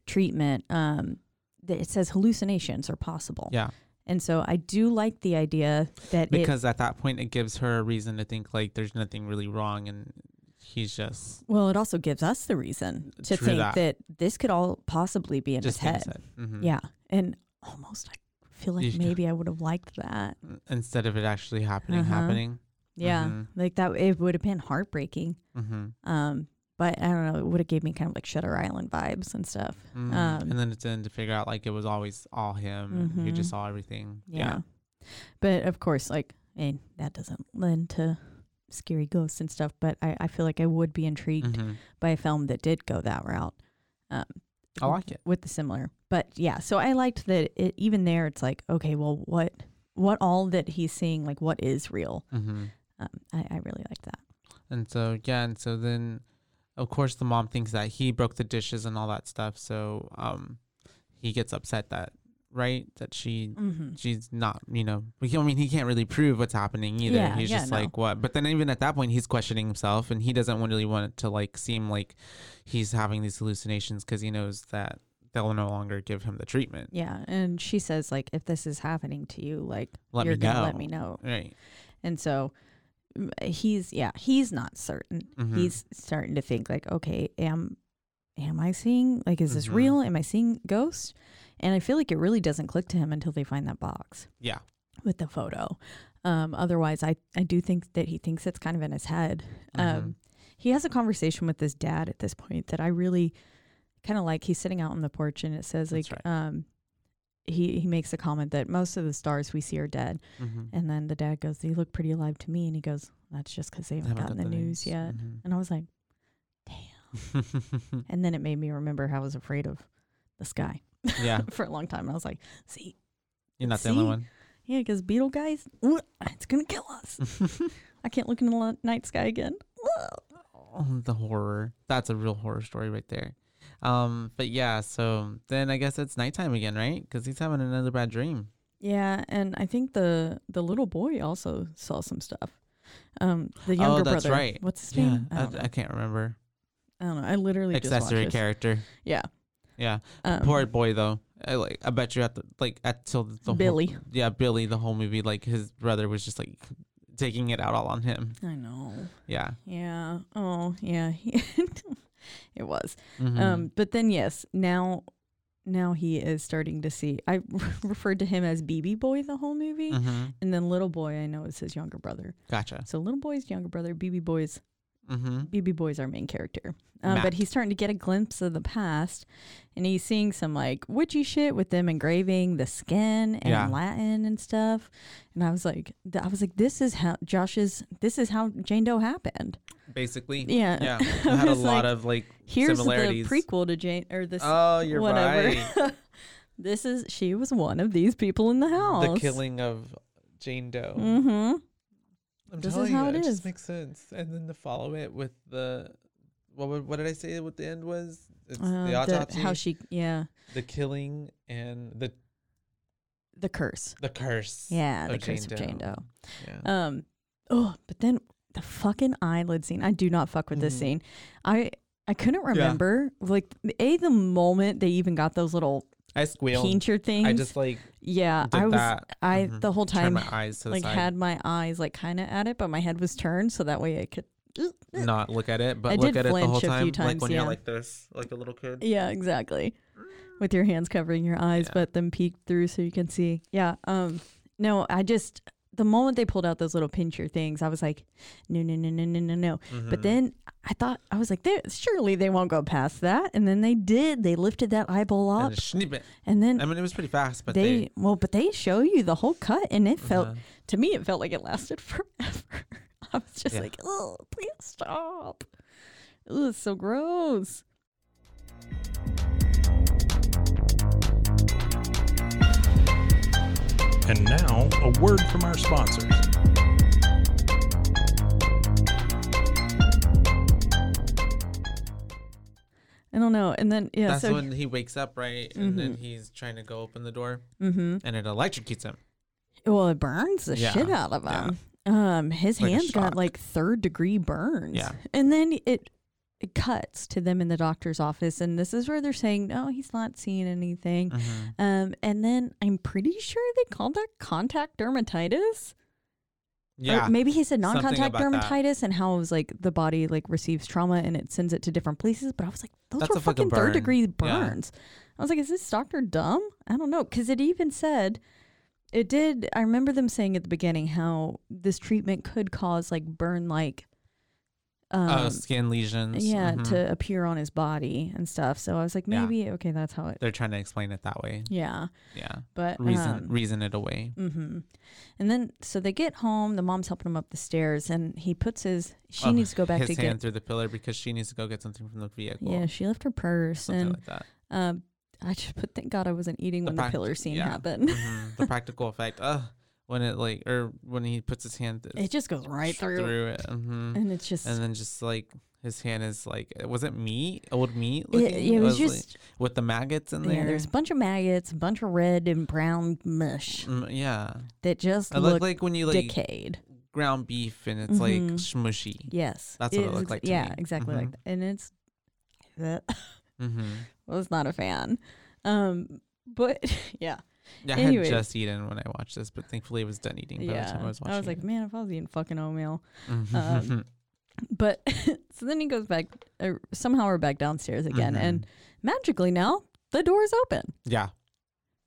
treatment, um, that it says hallucinations are possible. yeah, And so I do like the idea that it, because at that point it gives her a reason to think like there's nothing really wrong, and he's just well, it also gives us the reason to think that. that. this could all possibly be in just his head. Mhm. Yeah. and almost I feel like You- maybe I would have liked that. instead of it actually happening, Uh-huh. happening. Yeah, Mhm. like that. It would have been heartbreaking. Mm-hmm. Um, but I don't know. It would have gave me kind of like Shutter Island vibes and stuff. Mm. Um, and then it's then to figure out like it was always all him. and You Mhm. just saw everything. Yeah. But of course, like, and that doesn't lend to scary ghosts and stuff. But I, I feel like I would be intrigued hmm by a film that did go that route. Um, I like it. with the similar. But yeah, so I liked that it even there it's like, okay, well what what all that he's seeing, like what is real? hmm Um, I, I really like that. And so yeah, and so then of course the mom thinks that he broke the dishes and all that stuff. So um he gets upset that right that she Mm-hmm. she's not you know I mean he can't really prove what's happening either. Yeah, he's yeah, just no. like what but then even at that point he's questioning himself and he doesn't really want it to like seem like he's having these hallucinations because he knows that they'll no longer give him the treatment. Yeah, and she says like, if this is happening to you, like Let you're me gonna know. let me know. Right. And so he's yeah, he's not certain. Mhm. He's starting to think like, okay, am am I seeing like is this Mhm. real? Am I seeing ghosts? And I feel like it really doesn't click to him until they find that box Yeah. with the photo. Um, otherwise, I I do think that he thinks it's kind of in his head. Mhm. Um, he has a conversation with his dad at this point that I really kind of like. He's sitting out on the porch and it says like, That's um, he he makes a comment that most of the stars we see are dead, Mhm. and then the dad goes, "They look pretty alive to me," and he goes, "That's just because they haven't, Haven't gotten got the, news yet." Mhm. And I was like, "Damn!" And then it made me remember how I was afraid of the sky yeah. for a long time. And I was like, "See, You're not the only one. yeah, because Betelgeuse, it's gonna kill us. I can't look in the night sky again." Oh, the horror. That's a real horror story right there. Um, but yeah, so then I guess it's nighttime again, right? Because he's having another bad dream. Yeah, and I think the the little boy also saw some stuff. Um, the younger oh, that's brother. right. What's his Yeah, name? I I. I can't remember. I don't know. I literally just Accessory character. Yeah. Yeah, Um, poor boy though. I like. I bet you at the like at till the whole- Billy. yeah, Billy. The whole movie, like his brother was just like taking it out all on him. I know. Yeah. Yeah. Oh, yeah. it was. Mhm. Um, but then yes, now now he is starting to see. I referred to him as BB boy the whole movie, Mhm. and then little boy I know is his younger brother. Gotcha. So little boy's younger brother, BB boy's Mm-hmm. BB boy's our main character. Um, but he's starting to get a glimpse of the past, and he's seeing some like witchy shit with them engraving the skin and Yeah. Latin and stuff. And I was like, I was like, this is how Josh's. This is how Jane Doe happened. Basically. Yeah. Yeah. I It had a lot like, of like Here's the prequel to Jane or this Oh, you're whatever. right. this is she was one of these people in the house. the killing of Jane Doe. Mm-hmm. I'm This is telling how you, it it is. just makes sense. And then to follow it with the what would- what did I say? What the end was? It's Uh, the autopsy, how she yeah the killing, and the the curse. the curse. Yeah, the of curse Jane of Jane Doe. Doe. Yeah. Um, oh, but then the fucking eyelid scene. I do not fuck with this Mhm. scene. I I couldn't remember like a the moment they even got those little I squealed. things. I just like yeah, I was that. I Mhm. the whole time my eyes to like side, had my eyes like kind of at it, but my head was turned so that way I could. not look at it, but I look did at it the whole time, few like times, when yeah. you're like this, like a little kid. Yeah, exactly. With your hands covering your eyes, Yeah. but them peeked through so you can see. Yeah. Um. No, I just the moment they pulled out those little pincher things, I was like, no, no, no, no, no, no, no. But Mhm. then I thought I was like, surely they won't go past that. And then they did. They lifted that eyeball up, and and then I mean, it was pretty fast, but they, they, well, but they show you the whole cut, and it felt uh, to me it felt like it lasted forever. I was just Yeah. like, oh, please stop. Ooh, it's so gross. And now, a word from our sponsors. I don't know. And then yeah, that's so when he wakes up, right? And then Mhm. he's trying to go open the door, mm-hmm. and it electrocutes him. Well, it burns the Yeah, shit out of yeah. him. Um, his Like hands got like third degree burns. Yeah. and then it it cuts to them in the doctor's office, and this is where they're saying, "No, he's not seeing anything." Mhm. Um, and then I'm pretty sure they called that contact dermatitis. Yeah, Or maybe he said non-contact about that. dermatitis and how it was like the body like receives trauma and it sends it to different places. But I was like, those That's were fucking fucking third burn. degree Yeah. burns. I was like, is this doctor dumb? I don't know. Because it even said, it did. I remember them saying at the beginning how this treatment could cause like burn like, um, oh, skin lesions. yeah, mhm. to appear on his body and stuff. So I was like, Yeah. maybe, okay, that's how it, They're trying to explain it that way. yeah. Yeah. But, Reason um, reason it away. Mm-hmm. And then, so they get home. The mom's helping him up the stairs, and he puts his. She Oh, needs to go back His to hand get. through the pillar because she needs to go get something from the vehicle. Yeah, she left her purse, Something and like that. um, I just put. Thank God I wasn't eating The when the pillar scene yeah. happened. Mhm. The practical effect. Ugh. When it like or when he puts his hand it just goes right through, it. hmm and it's just. And then just like his hand is like was it meat? Old meat it, it was like, just with the maggots in there. yeah. There's a bunch of maggots, a bunch of red and brown mush Mm, yeah. that just It look looked like when you like decayed. ground beef and it's like Mhm. smushy. Yes, That's what it looked like to yeah, me. exactly like Mhm. that. And it's. I Mm-hmm. was not a fan. Um, but yeah. Yeah, I Anyways. had just eaten when I watched this, but thankfully it was done eating by the time I was watching. I was like, it. man, if I was eating fucking oatmeal. Mhm. um, But so then he goes back. Uh, somehow we're back downstairs again, and Mhm. magically now the door is open. yeah,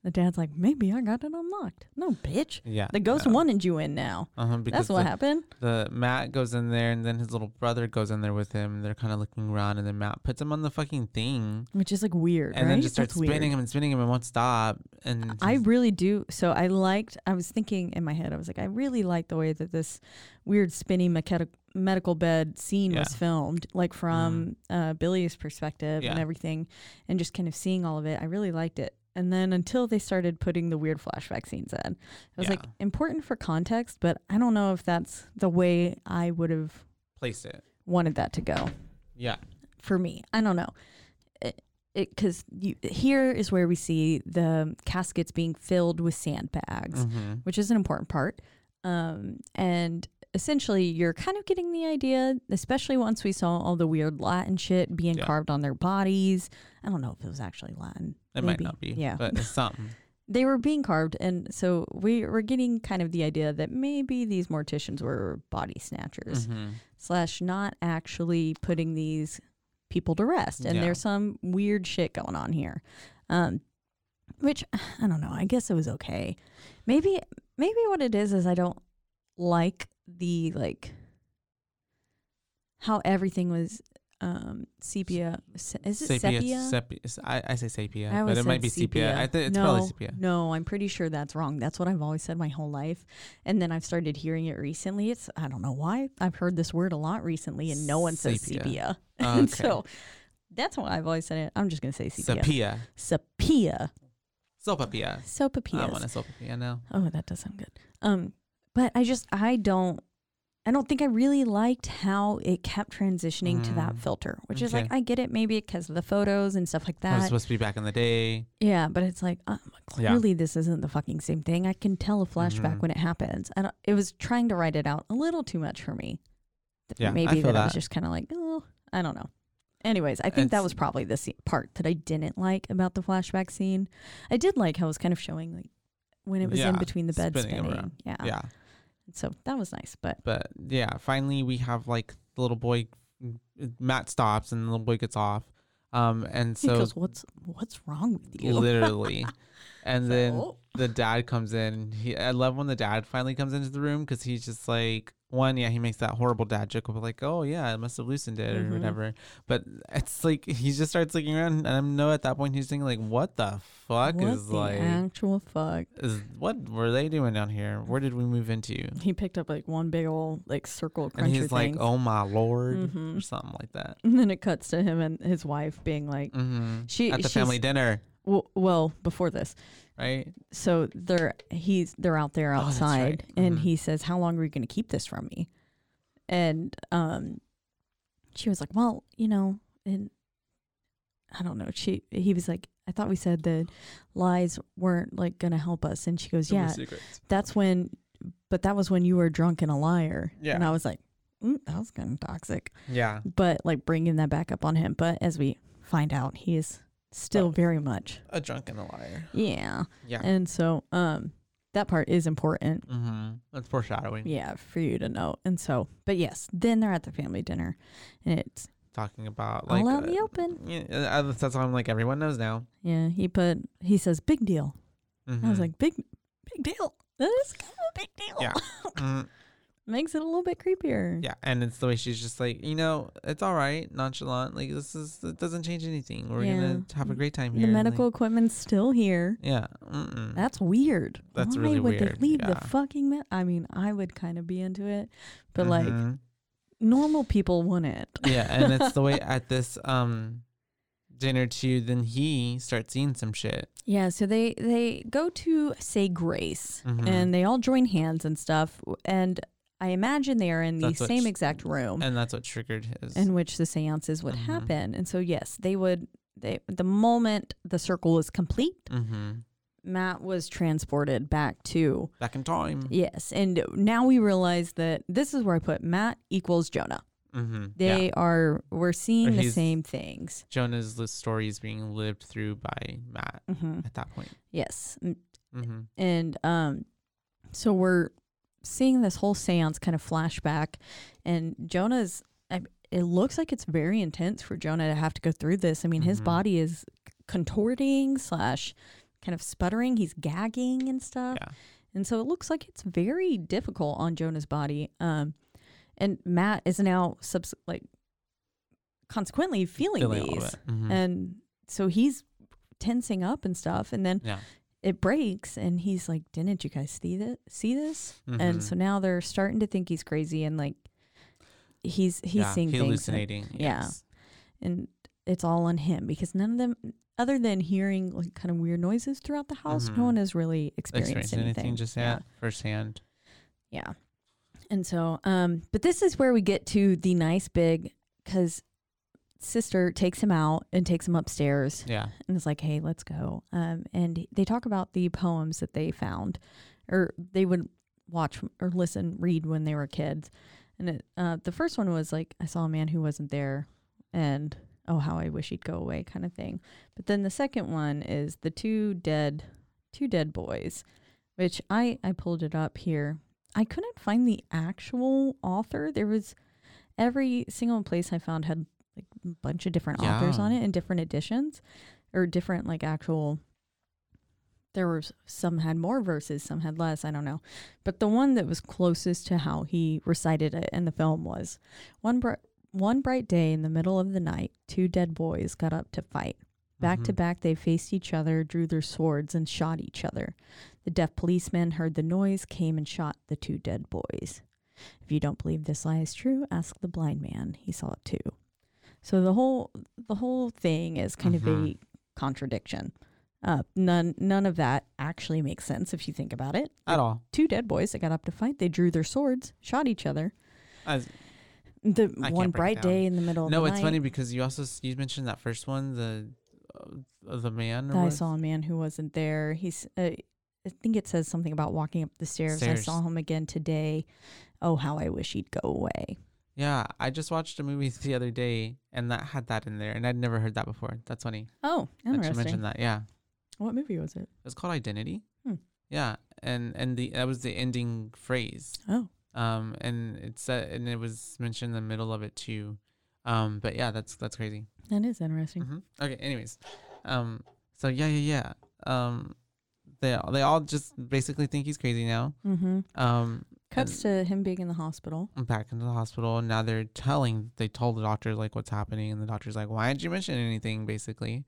The dad's like, maybe I got it unlocked. No, bitch. yeah. The ghost no. wanted you in now. Uh-huh, because That's what the, happened. the Matt goes in there, and then his little brother goes in there with him. They're kind of looking around, and then Matt puts him on the fucking thing, Which is like weird, and right? then just starts That's weird. spinning him and spinning him and won't stop. And I really do. So I liked. I was thinking in my head. I was like, I really like the way that this weird spinning mechanic, medical bed scene was Yeah. Mm-hmm. filmed, like from uh, Billy's perspective and everything, and just kind of seeing all of it. I really liked it. And then until they started putting the weird flashback scenes in, it was like important for context, but I don't know if that's the way I would have placed it. wanted that to go Yeah, for me. I don't know. It because you here is where we see the caskets being filled with sandbags, hmm which is an important part. Um, and essentially, you're kind of getting the idea, especially once we saw all the weird Latin shit being Yeah. carved on their bodies. I don't know if it was actually Latin. it might not be. Yeah. but it's something. They were being carved, and so we were getting kind of the idea that maybe these morticians were body snatchers Mhm. slash not actually putting these people to rest. And Yeah. there's some weird shit going on here. Um, which I don't know. I guess it was okay. Maybe maybe what it is is I don't like the like how everything was um sepia se- is it sepia, Sepia. I, I say sepia, I but it might be sepia. I think it's no, probably sepia. No, I'm pretty sure that's wrong. That's what I've always said my whole life. And then I've started hearing it recently. It's I don't know why. I've heard this word a lot recently and no one says Sepia. sepia. Okay. so that's why I've always said it. I'm just gonna say sepia. Sepia. Sepia. Sopapia. I want a sopapia now. Oh, that does sound good. Um, but I just I don't I don't think I really liked how it kept transitioning to that Mm. filter, which is like I get it maybe because of the photos and stuff like that. It was supposed to be back in the day. Yeah, but it's like uh, Yeah. clearly this isn't the fucking same thing. I can tell a flashback Mhm. when it happens. and it was trying to write it out a little too much for me. Yeah, I maybe feel that, I was just kind of like, oh, I don't know. Anyways, I think that was probably the part that I didn't like about the flashback scene. I did like how it was kind of showing like when it was in between the bed spinning spinning. around. Yeah. Yeah. So that was nice, but But yeah, finally we have like the little boy. Matt stops and the little boy gets off. Um, and he so goes, "What's what's wrong with you?" literally, and then So- the dad comes in. He, I love when the dad finally comes into the room because he's just like one, yeah, he makes that horrible dad joke of like, oh yeah, I must have loosened it or whatever. But it's like he just starts looking around, and I know at that point he's thinking like, what the fuck what is the like, actual fuck? is what were they doing down here? Where did we move into? He picked up like one big old like circle And he's like, oh my lord, Mhm. or something like that. And then it cuts to him and his wife being like, hmm she At the family dinner, well, before this, right? so they're he's they're out there Oh, outside, right. and Mhm. he says, "How long are you going to keep this from me?" And um, she was like, "Well, you know, and I don't know." She he was like, "I thought we said that lies weren't like going to help us," and she goes, "Yeah, that's when." But that was when you were drunk and a liar. Yeah. And I was like, mm, that was kind of toxic. Yeah. But like bringing that back up on him. But as we find out, he is still very much. A drunk and a liar. Yeah. Yeah. And so um that part is important. mm-hmm. That's foreshadowing. Yeah, for you to know. And so but yes, then they're at the family dinner and it's talking about like All out in the uh, open. Yeah, uh, that's why I'm like everyone knows now. Yeah, he put he says big deal. I was Mhm. like big big deal. That is kind of a big deal. Yeah. Mm, Makes it a little bit creepier. yeah, and it's the way she's just like, you know, it's all right, nonchalant. Like this is it doesn't change anything. We're gonna have a great time The here. like, medical equipment's still here. yeah. Mm-mm. That's weird. That's Why really would weird, they leave yeah. the fucking med- I mean, I would kind of be into it, but like Mhm. normal people wouldn't. yeah, and it's the way at this um dinner too. Then he starts seeing some shit. Yeah, so they they go to say grace Mhm. and they all join hands and stuff and I imagine they are in the That's same sh- exact room and that's what triggered his. in which the seances would Mhm. happen. And so yes, they would they the moment the circle was complete, hmm Matt was transported back to back in time. yes, and now we realize that this is where I put Matt equals Jonah. Mm-hmm. They yeah. are we're seeing the same things. Jonah's li- story is being lived through by Matt hmm at that point. Yes, Mm, Mm-hmm. and um so we're seeing this whole seance kind of flashback and jonah's I, it looks like it's very intense for jonah to have to go through this i mean his Mhm. body is contorting slash kind of sputtering he's gagging and stuff Yeah. and so it looks like it's very difficult on jonah's body um and matt is now subs- like consequently feeling, Feeling these. Mhm. and so he's tensing up and stuff and then yeah. It breaks and he's like didn't you guys see that see this Mhm. and so now they're starting to think he's crazy and like he's he's yeah. seeing things that- hallucinating. yeah. and it's all on him because none of them other than hearing like kind of weird noises throughout the house Mhm. no one has really experienced anything, anything just yeah firsthand. yeah and so um but this is where we get to the nice big because sister takes him out and takes him upstairs Yeah. and is like, "Hey, let's go." Um, and they talk about the poems that they found, or they would watch or listen, read when they were kids. And it, uh, the first one was like, "I saw a man who wasn't there," and "Oh, how I wish he'd go away," kind of thing. But then the second one is the two dead, two dead boys, which I I pulled it up here. I couldn't find the actual author. There was every single place I found had like a bunch of different authors on it in different editions or different like actual there were some had more verses some had less i don't know. But the one that was closest to how he recited it in the film was one br- one bright day in the middle of the night two dead boys got up to fight. Back to Mhm. back they faced each other drew their swords and shot each other. The deaf policeman heard the noise came and shot the two dead boys. If you don't believe this lie is true ask the blind man. He saw it too so the whole the whole thing is kind of Mhm. a contradiction. Uh, none none of that actually makes sense if you think about it. At all. Two dead boys that got up to fight. They drew their swords, shot each other. As, The I one can't break it bright day in the middle no, of the it's night. funny because you also you mentioned that first one, the uh, the man. Or I what? saw a man who wasn't there. He's uh, I think it says something about walking up the stairs. I saw him again today. Oh, how I wish he'd go away. Yeah, I just watched a movie the other day, and that had that in there, and I'd never heard that before. That's funny. Oh, that you interesting. mentioned that. Yeah, What movie was it? it's called Identity. Hmm. Yeah, and and the that was the ending phrase. Oh, Um, and it said, and it was mentioned in the middle of it too. Um, but yeah, that's that's crazy. that is interesting. hmm Okay. Anyways, um, so yeah, yeah, yeah. Um, they they all just basically think he's crazy now. Mm-hmm. Um, Cuts to him being in the hospital. back into the hospital and now they're telling they told the doctor like what's happening and the doctor's like why didn't you mention anything basically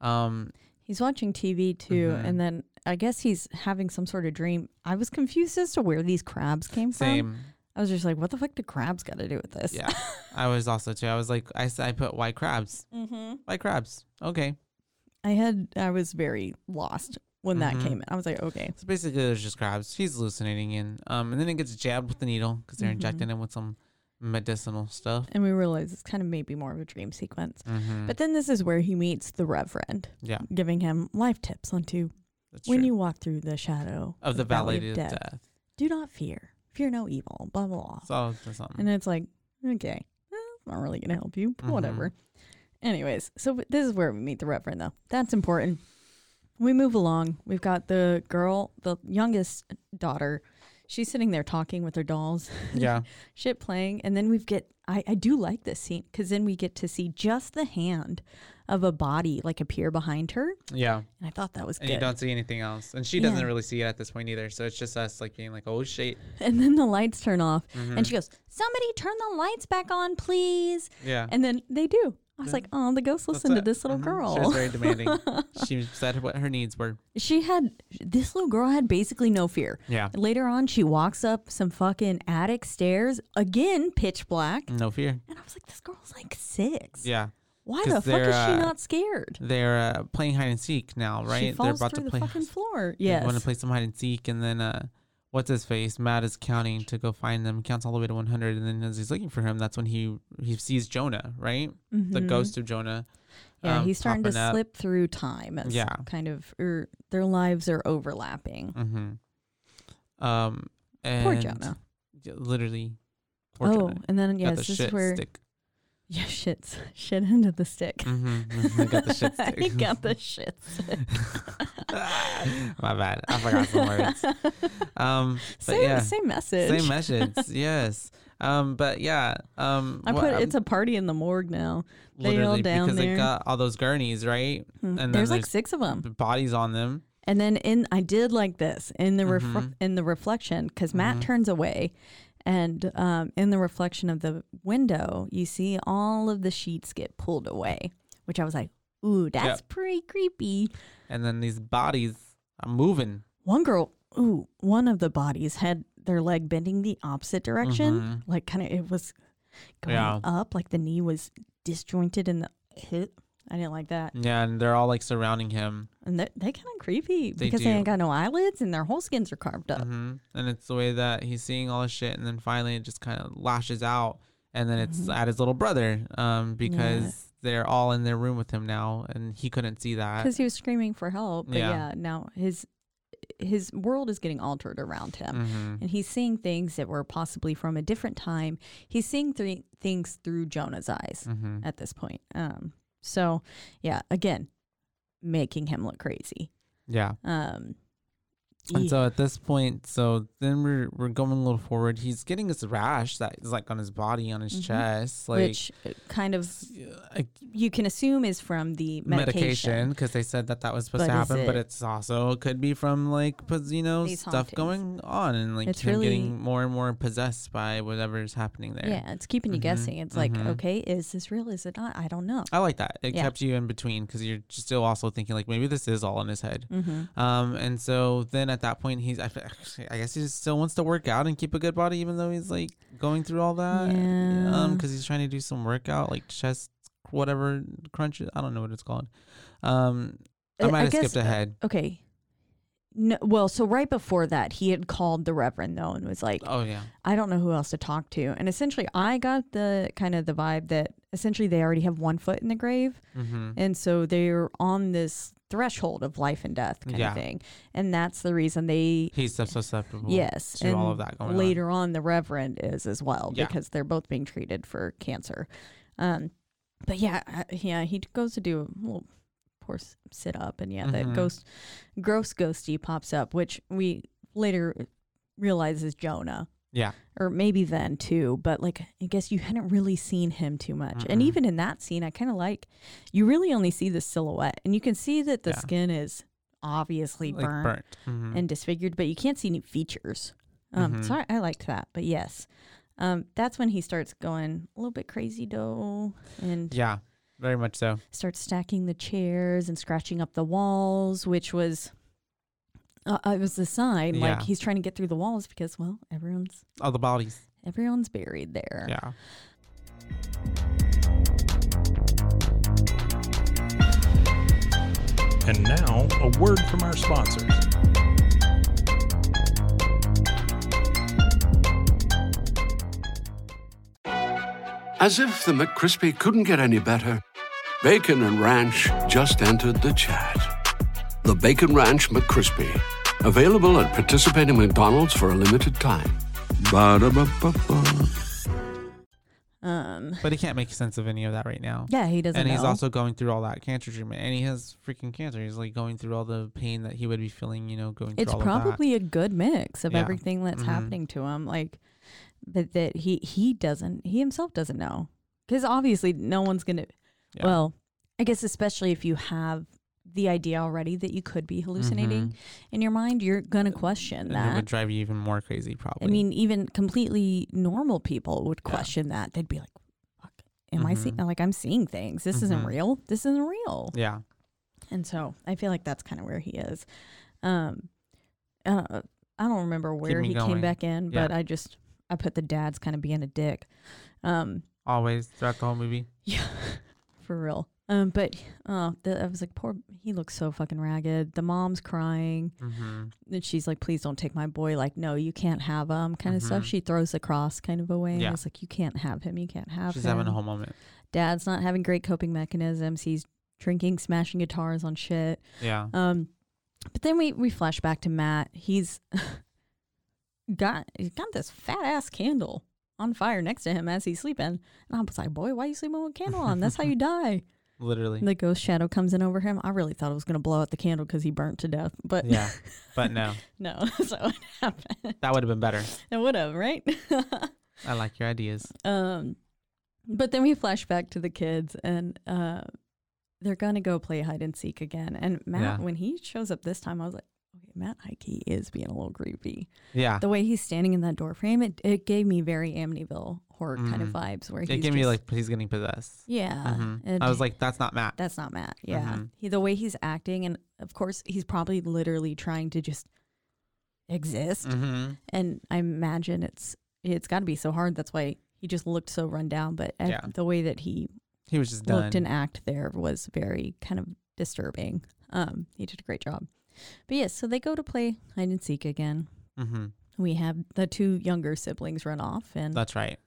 um He's watching TV too, Mhm. and then I guess he's having some sort of dream. I was confused as to where these crabs came from. same I was just like, what the fuck do crabs got to do with this? yeah i was also too i was like I I put white crabs mm-hmm. white crabs okay I had, I was very lost when that Mhm. came in. I was like, okay. so basically there's just crabs he's hallucinating in um and then it gets jabbed with the needle because they're Mhm. injecting him with some medicinal stuff And we realize it's kind of maybe more of a dream sequence. mm-hmm. But then this is where he meets the Reverend, yeah giving him life tips onto that's when true. you walk through the shadow of the valley of death, do not fear. Fear no evil. Blah, blah, blah. so that's something And it's like, okay, eh, it's not really going to help you, but Mhm. whatever. Anyways, so w- this is where we meet the Reverend, though. That's important. We move along. We've got the girl, the youngest daughter. she's sitting there talking with her dolls, Yeah. shit playing, and then we get. I I do like this scene because then we get to see just the hand of a body like appear behind her, Yeah. and I thought that was And good. you don't see anything else. And she doesn't Yeah. really see it at this point either. So it's just us like being like, oh shit. And then the lights turn off, and mm-hmm. she goes, "Somebody turn the lights back on, please." Yeah. And then they do. I was like, "Oh, the ghost listened to this little Mhm. girl." She was very demanding. she said what her needs were. she had this little girl had basically no fear. Yeah. Later on, she walks up some fucking attic stairs again, pitch black, No fear. and I was like, "This girl's like six. Yeah. Why the fuck is she uh, not scared?" They're uh, playing hide and seek now, right? She They're falls about through to play the fucking floor. They Yes. want to play some hide and seek, and then uh, what's his face? Matt is counting to go find them. Counts all the way to 100, and then as he's looking for him, that's when he he sees Jonah, right? The Mhm. ghost of Jonah. Yeah, um, he's starting to up. slip through time. As Yeah. kind of, or their lives are overlapping. Mm-hmm. Um, and Poor Jonah. yeah, literally. Poor oh, Jonah. and then yes, the this is where stick. Yeah, shit's shit into the stick. Mm-hmm. Got the shit stick. he got the shit stick. My bad. I forgot some words. Um, but same, yeah, same message. same message. yes. Um, but yeah. Um, I put um, it's a party in the morgue now. They all literally down because they got all those gurneys, right? Mm, then there's like there's six of them, Bodies on them. and then in I did like this in the ref- Mhm. in the reflection because Matt Mhm. turns away, and um, in the reflection of the window, you see all of the sheets get pulled away, which I was like, "Ooh, that's pretty creepy." And then these bodies are moving. One girl, ooh, one of the bodies had their leg bending the opposite direction, Mhm. like kind of it was going Yeah. up, like the knee was disjointed in the hip. I didn't like that. Yeah, and they're all like surrounding him. And they they kind of creepy They because they ain't got no eyelids and their whole skins are carved up. hmm And it's the way that he's seeing all this shit, and then finally it just kind of lashes out, and then it's Mhm. at his little brother, um, because they're all in their room with him now, and he couldn't see that. Because he was screaming for help. But Yeah. yeah. now his his world is getting altered around him. hmm And he's seeing things that were possibly from a different time. He's seeing three things through Jonah's eyes hmm at this point. Um, so yeah, again, making him look crazy. Yeah. Um, And yeah. so at this point, so then we're we're going a little forward. He's getting this rash that is like on his body, on his Mhm. chest, like which uh, kind of uh, you can assume is from the medication. because they said that that was supposed to But is happen, but it's also it could be from like you know stuff hauntings. going on and like It's him really- getting more and more possessed by whatever's happening there. Yeah, it's keeping you Mhm, guessing. It's like, mhm. okay, is this real? Is it not? I don't know. I like that. It Yeah. kept you in between because you're still also thinking like maybe this is all in his head. Mm-hmm. Um, and so then at that point, he's I, I guess he still wants to work out and keep a good body, even though he's like going through all that. Yeah. Um, because he's trying to do some workout, like chest, whatever crunches. I don't know what it's called. Um, I Uh, might I have guess, skipped ahead. Okay. No, well, so right before that, he had called the Reverend though and was like, Oh yeah. I don't know who else to talk to. And essentially, I got the kind of the vibe that essentially they already have one foot in the grave. Mm-hmm. And so they're on this threshold of life and death kind Yeah. of thing. And that's the reason they, He's so susceptible. yes. to and all of that going on. later on. the Reverend is as well Yeah. because they're both being treated for cancer. Um, but yeah, uh, yeah, he goes to do a little poor sit up. And yeah, that Mhm. ghost, gross ghosty pops up, which we later realize is Jonah Yeah. or maybe then too, but like I guess you hadn't really seen him too much. And Mm-mm. even in that scene, I kind of like you really only see the silhouette, and you can see that the Yeah. skin is obviously Like burnt, burnt. Mhm. and disfigured, but you can't see any features. Um, so Mhm. I, I liked that, but yes, um, that's when he starts going a little bit crazy though, and yeah, very much so. starts stacking the chairs and scratching up the walls, which was. Uh, it was a sign, Yeah. like he's trying to get through the walls because, well, everyone's All the bodies. everyone's buried there. Yeah. And now, a word from our sponsors. As if the McCrispy couldn't get any better, Bacon and Ranch just entered the chat. The Bacon Ranch McCrispy, available at participating McDonald's for a limited time. Ba-da-ba-ba-ba. Um, But he can't make sense of any of that right now. yeah, he doesn't. and he's know. also going through all that cancer treatment, and he has freaking cancer. He's like going through all the pain that he would be feeling, you know, going it's through all of that. probably a good mix of Yeah. everything that's Mhm. happening to him like but that he he doesn't he himself doesn't know because obviously no one's gonna Yeah. well i guess especially if you have the idea already that you could be hallucinating Mhm. in your mind you're gonna question And it would drive you even more crazy, probably. i mean even completely normal people would Yeah. question that they'd be like fuck am i seeing like i'm seeing things this isn't Mhm. real this isn't real yeah, and so I feel like that's kind of where he is. Um, uh, I don't remember where he came back in, Yeah. but I just I put the dad's kind of being a dick. Um, always throughout the whole movie. yeah, for real. Um, but uh, the, I was like, poor. He looks so fucking ragged. The mom's crying, hmm and she's like, "Please don't take my boy." Like, no, you can't have him. Kind of stuff. She throws the cross kind of away. Yeah. It's like, you can't have him. You can't have him. She's him. having a whole moment. Dad's not having great coping mechanisms. He's drinking, smashing guitars on shit. Yeah, Um, but then we we flash back to Matt. He's got he's got this fat ass candle on fire next to him as he's sleeping. And I was like, boy, why are you sleeping with a candle on? That's how you die. Literally. The ghost shadow comes in over him. I really thought it was gonna blow out the candle because he burnt to death, but yeah, but no, no, so what happened? that would have been better. It would have, right? I like your ideas. um, but then we flash back to the kids and uh, they're gonna go play hide and seek again. And Matt, Yeah. when he shows up this time, I was like, Matt Heike is being a little creepy. Yeah, the way he's standing in that door frame, it, it gave me very Amityville horror kind of Mhm. vibes where it he's gave me like he's getting possessed. yeah. Mhm. and I was like, that's not Matt. that's not Matt. Yeah, Mhm. he the way he's acting, and of course he's probably literally trying to just exist. hmm And I imagine it's it's got to be so hard. That's why he just looked so run down. But Yeah. the way that he He was just done. looked and act there was very kind of disturbing. Um, he did a great job. But yes, so they go to play hide and seek again. hmm We have the two younger siblings run off, and That's right.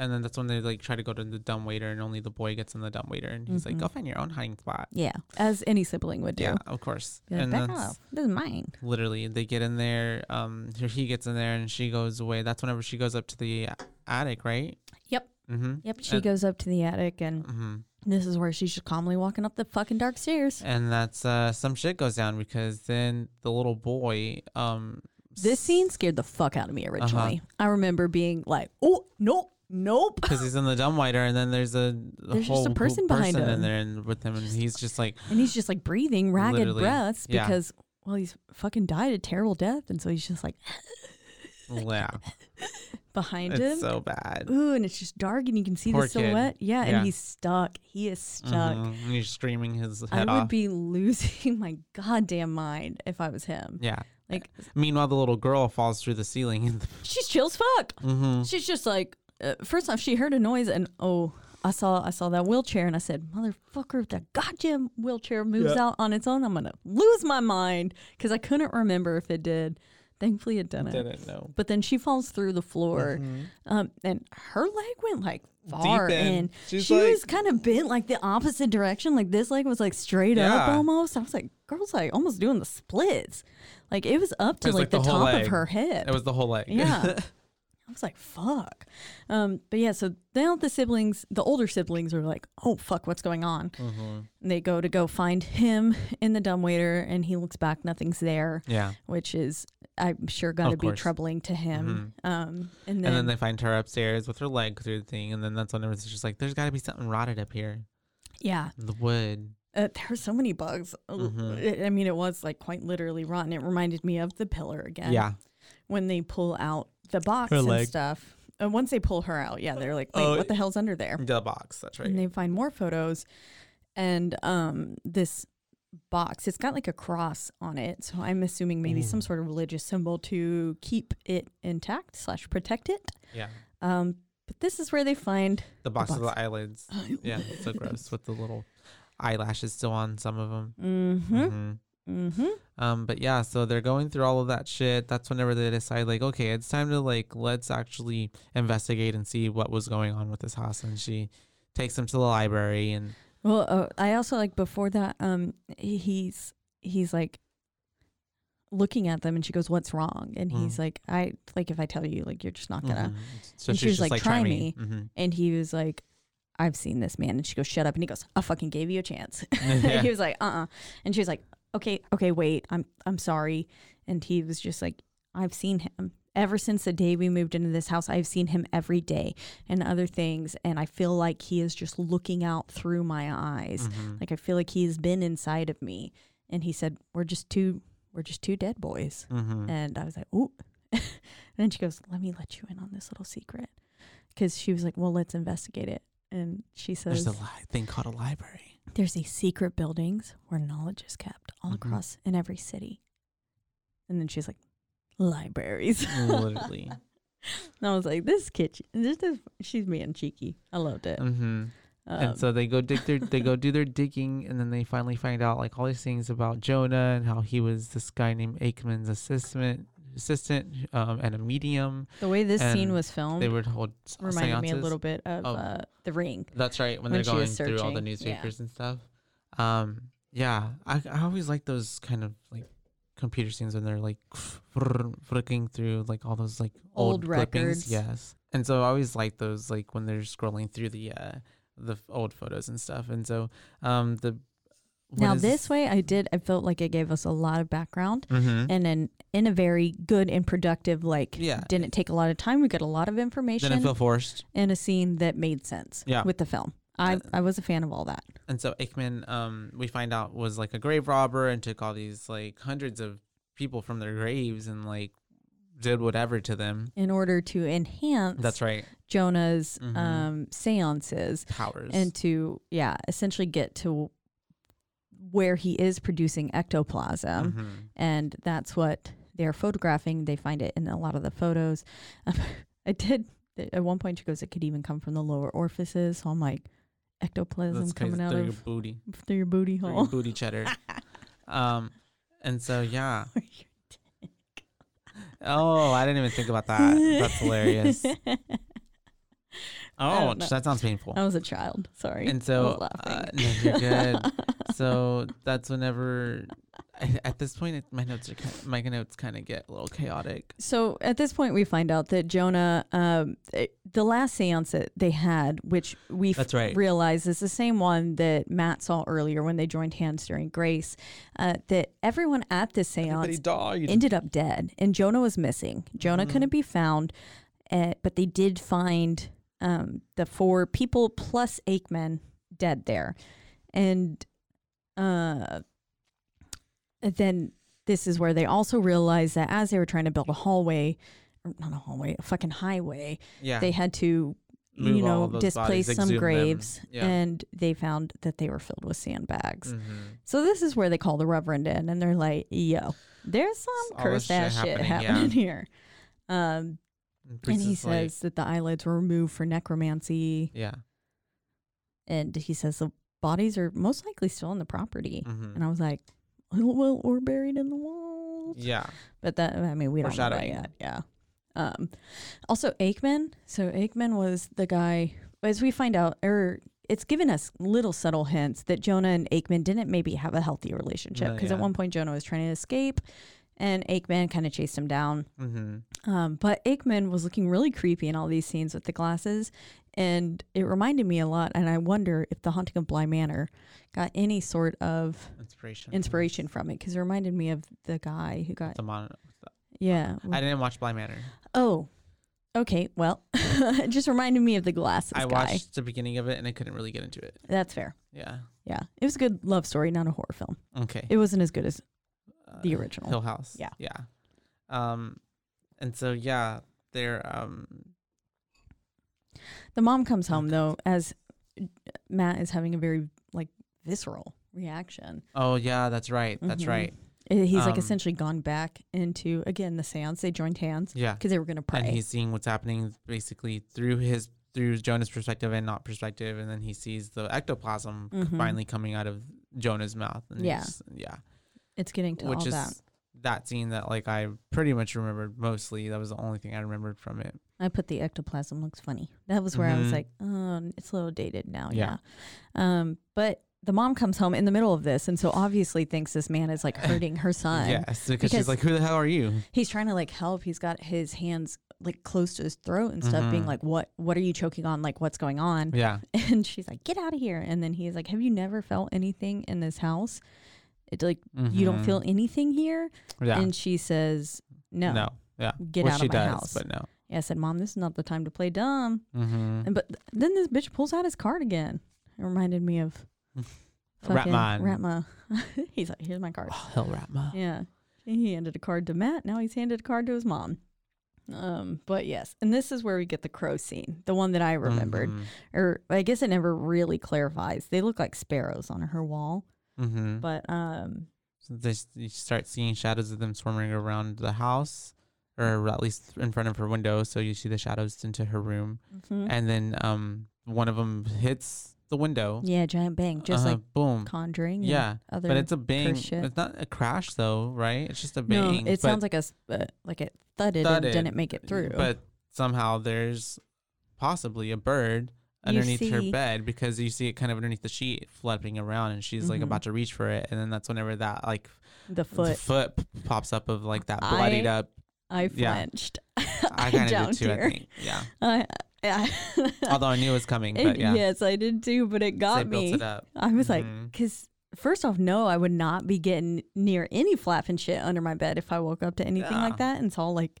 And then that's when they like try to go to the dumb waiter, and only the boy gets in the dumb waiter, and he's like, Mhm. "Go find your own hiding spot." Yeah, as any sibling would do. Yeah, of course. Like, and that's. This is mine. literally they get in there. Um, here he gets in there, and she goes away. That's whenever she goes up to the attic, right? Yep. Mm-hmm. Yep. She And- goes up to the attic, and Mm-hmm. This is where she's just calmly walking up the fucking dark stairs. And that's uh, some shit goes down because then the little boy, um, This scene scared the fuck out of me originally. I remember being like, "Oh, nope, nope." because he's in the dumb waiter, and then there's a, a There's just a whole person behind person in him. there and with him, and he's just like, And he's just like breathing ragged Literally, breaths yeah. because, well, he's fucking died a terrible death, and so he's just like yeah, behind him. it's so bad. Ooh, and it's just dark, and you can see Poor the silhouette. Yeah, Yeah. and he's stuck. He is stuck. Mhm. And he's screaming his head I would off. be losing my goddamn mind if I was him. yeah. Like, Meanwhile, the little girl falls through the ceiling. she's chill as fuck. mm-hmm. She's just like, uh, first off, she heard a noise, and oh, I saw I saw that wheelchair, and I said, "Motherfucker, if that goddamn wheelchair moves out on its own, I'm gonna lose my mind." Because I couldn't remember if it did. Thankfully, it didn't. Didn't know. But then she falls through the floor, Mm-hmm. um, and her leg went like far, in. and She's she like- was kind of bent like the opposite direction. Like this leg was like straight up almost. I was like, girl's like almost doing the splits. Like it was up to was like, like the, the top leg. of her head. It was the whole leg. Yeah. I was like, fuck. Um, but yeah, so now the siblings, the older siblings are like, oh, fuck, what's going on? Mhm. And they go to go find him in the dumbwaiter, and he looks back, nothing's there, Yeah. which is, I'm sure, got to be troubling to him. Um, and then, And then they find her upstairs with her leg through the thing, and then that's when it's just like, there's got to be something rotted up here. yeah, The wood. uh, there were so many bugs. Uh, Mhm. I mean, it was like quite literally rotten. It reminded me of the pillar again. Yeah. When they pull out the box Her and leg. stuff. Uh, once they pull her out, yeah, they're like, wait, Oh, what the hell's under there? The box. That's right. and they find more photos and um this box it's got like a cross on it so i'm assuming maybe some sort of religious symbol to keep it intact slash protect it yeah. um but this is where they find The box of box. the eyelids. Yeah. It's so gross with the little eyelashes still on some of them. mm-hmm hmm mm-hmm Um, but yeah, so they're going through all of that shit. That's whenever they decide, like, okay, it's time to like let's actually investigate and see what was going on with this house. And she takes him to the library, and well uh, i also like before that um he's he's like looking at them and she goes, What's wrong? And Mm. he's like, I like if I tell you, like you're just not gonna Mhm. So and she she's was just like, "Try "Try me." Mhm. and he was like, I've seen this man and she goes, Shut up and he goes, I fucking gave you a chance. Yeah. he was like, uh uh And she was like, Okay, okay, wait, I'm I'm sorry. And he was just like, I've seen him. Ever since the day we moved into this house, I've seen him every day and other things. And I feel like he is just looking out through my eyes. Mhm. Like I feel like he has been inside of me. And he said, We're just two we're just two dead boys. Mhm. And I was like, Ooh. and then she goes, Let me let you in on this little secret. Because she was like, Well, let's investigate it. And she says, There's a li- thing called a library. There's these secret buildings where knowledge is kept all Mhm. across in every city. And then she's like, Libraries. Literally. and I was like, This kitchen, this is, she's being cheeky. I loved it. hmm Um, and so they go dig their they go do their digging and then they finally find out like all these things about Jonah and how he was this guy named Aickman's assistant assistant um, and a medium. the way this scene was filmed They would hold reminded me a little bit of Oh. uh, The Ring. That's right when, when they're going through all the searching, yeah. newspapers and stuff. Um, yeah, I I always like those kind of like computer scenes when they're like flicking through like all those like old, Old clippings. records. Yes, and so I always like those like when they're scrolling through the uh the old photos and stuff. And so um the now is- this way I did I felt like it gave us a lot of background Mhm. and then in a very good and productive like Yeah. didn't take a lot of time. We got a lot of information. didn't feel forced. in a scene that made sense Yeah. with the film. I, I was a fan of all that. And so Aickman, um, we find out was like a grave robber and took all these like hundreds of people from their graves and like did whatever to them. In order to enhance That's right. Jonah's Mhm. um, seances Powers. and to, yeah, essentially get to where he is producing ectoplasm. Mhm. And that's what they're photographing. They find it in a lot of the photos. I did, at one point, she goes, it could even come from the lower orifices. So I'm like, ectoplasm That's coming out through of your booty, through your booty hole. your booty cheddar. um, and so yeah. Oh, I didn't even think about that. That's hilarious. Oh, that sounds painful. I was a child. Sorry. And so, uh, no, you're good. so that's whenever. I, at this point, it, my notes are kind my notes kind of get a little chaotic. So at this point, we find out that Jonah, um, eh, the last seance that they had, which we That's right. realize is the same one that Matt saw earlier when they joined hands during Grace, uh, that everyone at this seance ended up dead, and Jonah was missing. Jonah Mhm. couldn't be found, uh, but they did find um, the four people plus Aickman dead there, and uh, then this is where they also realized that as they were trying to build a hallway, or not a hallway, a fucking highway, yeah, they had to. Move you know, displace bodies, some graves, Yeah. and they found that they were filled with sandbags. Mhm. So this is where they call the Reverend in, and they're like, "Yo, there's some cursed ass shit shit happening, yeah. happening here." Um, And he says that the eyelids were removed for necromancy, yeah, and he says the bodies are most likely still on the property. mhm. And I was like, "Well, well, we're buried in the walls." yeah, But that I mean, we don't know that yet. Yeah. Um, also, Aickman. So Aickman was the guy. As we find out, or it's given us little subtle hints that Jonah and Aickman didn't maybe have a healthy relationship No, because at yeah. one point Jonah was trying to escape, and Aickman kind of chased him down. mm-hmm. Um, but Aickman was looking really creepy in all these scenes with the glasses, and it reminded me a lot. And I wonder if the Haunting of Bly Manor got any sort of inspiration, inspiration from it because it reminded me of the guy who got The mon- yeah. I didn't watch Bly Manor. Oh, okay. Well, it just reminded me of the glasses I guy. watched the beginning of it and I couldn't really get into it. That's fair. Yeah. Yeah, it was a good love story, not a horror film. Okay. It wasn't as good as Uh, the original. Hill House. Yeah. Yeah. Um, and so yeah, they're um. the mom comes home though, as Matt is having a very like visceral reaction. Oh yeah, that's right. That's Mhm. right. He's like Um, essentially gone back into again the seance. They joined hands Yeah. because they were gonna pray. And he's seeing what's happening basically through his through Jonah's perspective and not perspective, and then he sees the ectoplasm Mhm. finally coming out of Jonah's mouth. And Yeah. yeah. It's getting to Which all is that. that scene that like I pretty much remembered mostly. That was the only thing I remembered from it. I put the ectoplasm looks funny. That was where I was Mhm. like, oh, it's a little dated now. Yeah. Yeah. Um, but the mom comes home in the middle of this, and so obviously thinks this man is like hurting her son. yes, because, because- she's like, "Who the hell are you?" He's trying to like help. He's got his hands like close to his throat and stuff, being Mhm. like, "What? What are you choking on? Like, what's going on?" Yeah, And she's like, "Get out of here!" And then he's like, "Have you never felt anything in this house? It's like you don't feel anything here." Yeah, And she says, "No, no, yeah, get Which out of my does, house." but no. Yeah, I said, "Mom, this is not the time to play dumb." Mm-hmm. And but th- then this bitch pulls out his card again. It reminded me of Ratman. Ratma. he's like, "Here's my card." Oh, hell, Ratma. Yeah. He handed a card to Matt. Now he's handed a card to his mom. Um, but yes, and this is where we get the crow scene, the one that I remembered, Mhm. or I guess it never really clarifies. They look like sparrows on her wall, Mhm. but um, So they, you start seeing shadows of them swarming around the house, or at least in front of her window. So you see the shadows into her room, mhm. and then um, one of them hits the window. yeah, giant bang, just Uh-huh, like boom. Conjuring. Yeah, other. but it's a bang. It's not a crash though, right? It's just a bang. no, it sounds like a uh, like it thudded, Thudded, and didn't make it through. But somehow there's possibly a bird Underneath her bed because you see it kind of underneath the sheet flapping around, and she's like Mhm. about to reach for it, and then that's whenever that like the the foot, foot pops up of like that bloodied I- up. I yeah. flinched. I kind of jumped did too. here. I think. Yeah. I, I, Although I knew it was coming, It- but yeah. yes, I did too. But it got me. it. I was like, Mhm. because first off, no, I would not be getting near any flapping shit under my bed if I woke up to anything Yeah. like that. And so, like,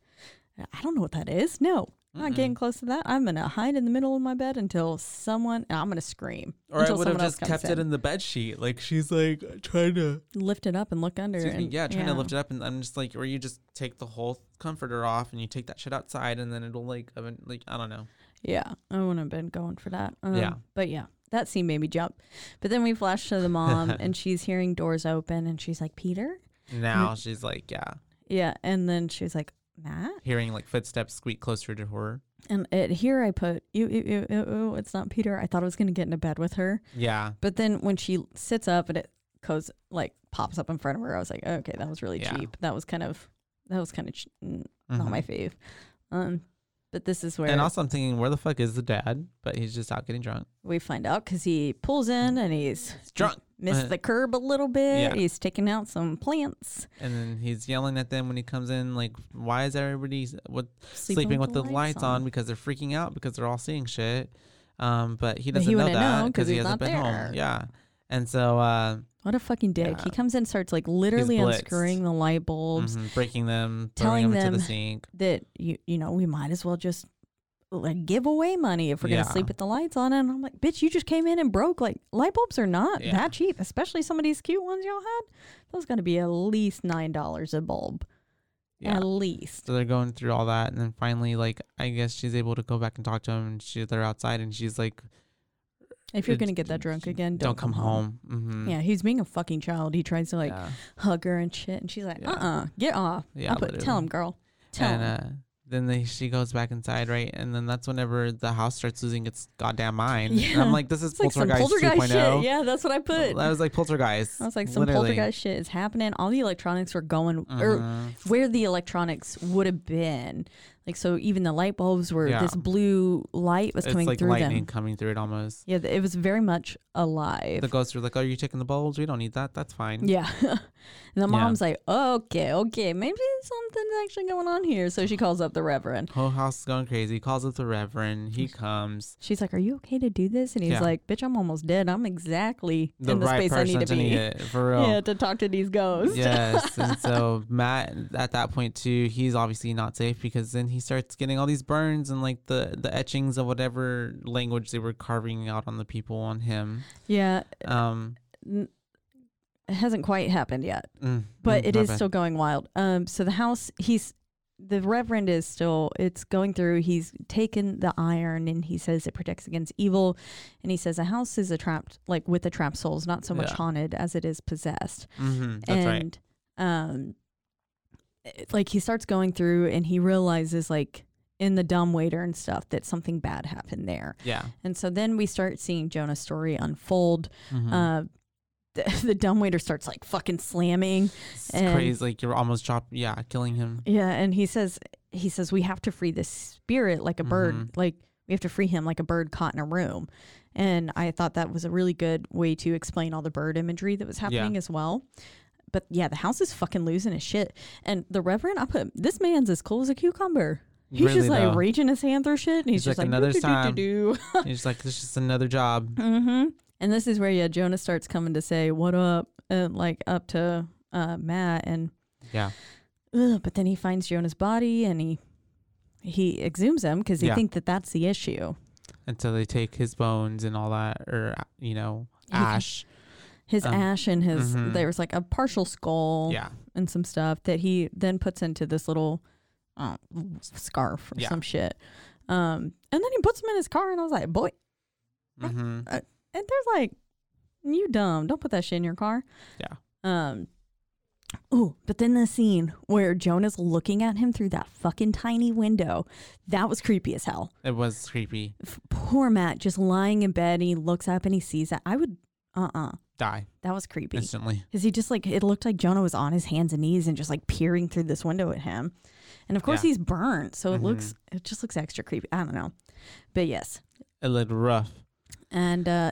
I don't know what that is. No, I'm not getting close to that. I'm gonna hide in the middle of my bed until someone. I'm gonna scream. Or I until would have someone else just comes kept it in the bed sheet. Like she's like trying to lift it up and look under. Excuse me, and- yeah, trying to lift it up, and I'm just like, or you just take the whole comforter off and you take that shit outside, and then it'll like, even- like I don't know. Yeah, I wouldn't have been going for that. Um, Yeah. but yeah, that scene made me jump. But then we flash to the mom, and she's hearing doors open, and she's like, "Peter." Now she's like, yeah, Yeah, and then she's like, Matt. hearing like footsteps squeak closer to her. And it, here I put, ew, ew, ew, ew, it's not Peter. I thought I was going to get into bed with her. Yeah, But then when she sits up and it goes, like, pops up in front of her, I was like, okay, that was really Yeah. cheap. That was kind of, that was kind of ch- not Mhm. my fave. Um, but this is where And also, I'm thinking, where the fuck is the dad? But he's just out getting drunk. we find out because he pulls in and he's He's drunk, missed Uh, the curb a little bit. yeah. He's taking out some plants, and then he's yelling at them when he comes in, like, why is everybody what sleeping, with the, lights on. because they're freaking out because they're all seeing shit. Um, but he doesn't he know that because he hasn't been there. home. Yeah, and so uh, What a fucking dick. He comes in, starts like literally unscrewing the light bulbs. mhm, breaking them, telling throwing them into the sink. that you you know we might as well just like give away money if we're Yeah. gonna sleep with the lights on and I'm like bitch you just came in and broke like light bulbs are not Yeah. that cheap especially some of these cute ones y'all had those gotta be at least nine dollars a bulb Yeah. at least So they're going through all that, and then finally, like, I guess she's able to go back and talk to him, and she, they're outside, and she's like, if you're gonna get that drunk again don't, "Don't, come home." Mm-hmm. yeah he's being a fucking child he tries to like yeah. hug her and shit and she's like Yeah. uh-uh get off Yeah, put, tell him girl tell and him uh, then they, she goes back inside, right? And then that's whenever the house starts losing its goddamn mind. And Yeah. I'm like, this is it's like some Poltergeist, poltergeist 2.0. shit yeah that's what I put That was like Poltergeist. I was like, some literally. poltergeist shit is happening. All the electronics were going, or Mhm. where the electronics would have been. Like, so even the light bulbs were, Yeah. this blue light was It's coming like through lightning them. coming through it almost. Yeah, it was very much alive. The ghosts were like, "Oh, you're taking the bulbs? We don't need that. That's fine." yeah. and the mom's like, okay, okay, maybe something's actually going on here. So she calls up the reverend. Whole house is going crazy. Calls up the reverend. He comes. She's like, are you okay to do this? And he's Yeah. like, bitch, I'm almost dead. I'm exactly The in the right space I person need to need be. it for real. Yeah, to talk to these ghosts. yes. And so Matt at that point too, he's obviously not safe because then he starts getting all these burns and like the the etchings of whatever language they were carving out on the people on him. yeah. Um n- it hasn't quite happened yet. mm, but mm, it is bad. still going wild. Um, so the house, he's the reverend is still it's going through. He's taken the iron and he says it protects against evil, and he says a house is a trapped like with the trapped souls, not so much Yeah. haunted as it is possessed. Mhm, that's right. and um, it- like he starts going through and he realizes like in the dumb waiter and stuff that something bad happened there, Yeah. and so then we start seeing Jonah's story unfold. Mhm. Uh, the, the dumb waiter starts like fucking slamming it's and- crazy. Like you're almost chop. Yeah, killing him. Yeah, and he says he says we have to free this spirit like a bird. Mhm. Like We have to free him like a bird caught in a room. And I thought that was a really good way to explain all the bird imagery that was happening as well. But yeah, the house is fucking losing his shit. And the Reverend, I put this man's as cool as a cucumber. He's Really, just like though. reaching his hand through shit, and he's, He's just like, like, "Another "Do, do, do, time." do, do." He's like, this is just another job. Mm-hmm. And this is where yeah, Jonah starts coming to say what up, and like up to uh, Matt, and Yeah. ugh, but then he finds Jonah's body and he he exhumes him because he Yeah. think that that's the issue. Until they take his bones and all that, or, uh, you know, ash. His Um, ash and his mhm. there was like a partial skull Yeah. and some stuff that he then puts into this little uh, scarf or Yeah. some shit. Um, and then he puts him in his car, and I was like, boy, hmm and there's like, you dumb, don't put that shit in your car. Yeah. Um. Oh, but then the scene where Jonah's looking at him through that fucking tiny window, that was creepy as hell. It was creepy. F- Poor Matt just lying in bed and he looks up and he sees that. I would, uh uh Die that was creepy. instantly. Because he just like, it looked like Jonah was on his hands and knees and just like peering through this window at him. And of course Yeah. he's burnt. So it Mhm. looks, it just looks extra creepy. I don't know. But yes. It looked rough. And uh,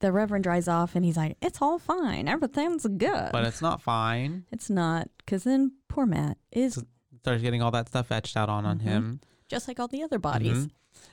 the Reverend dries off and he's like, it's all fine. Everything's good. But it's not fine. It's not, because then poor Matt is So- Starts getting all that stuff etched out on, on Mhm. him. just like all the other bodies. Mhm.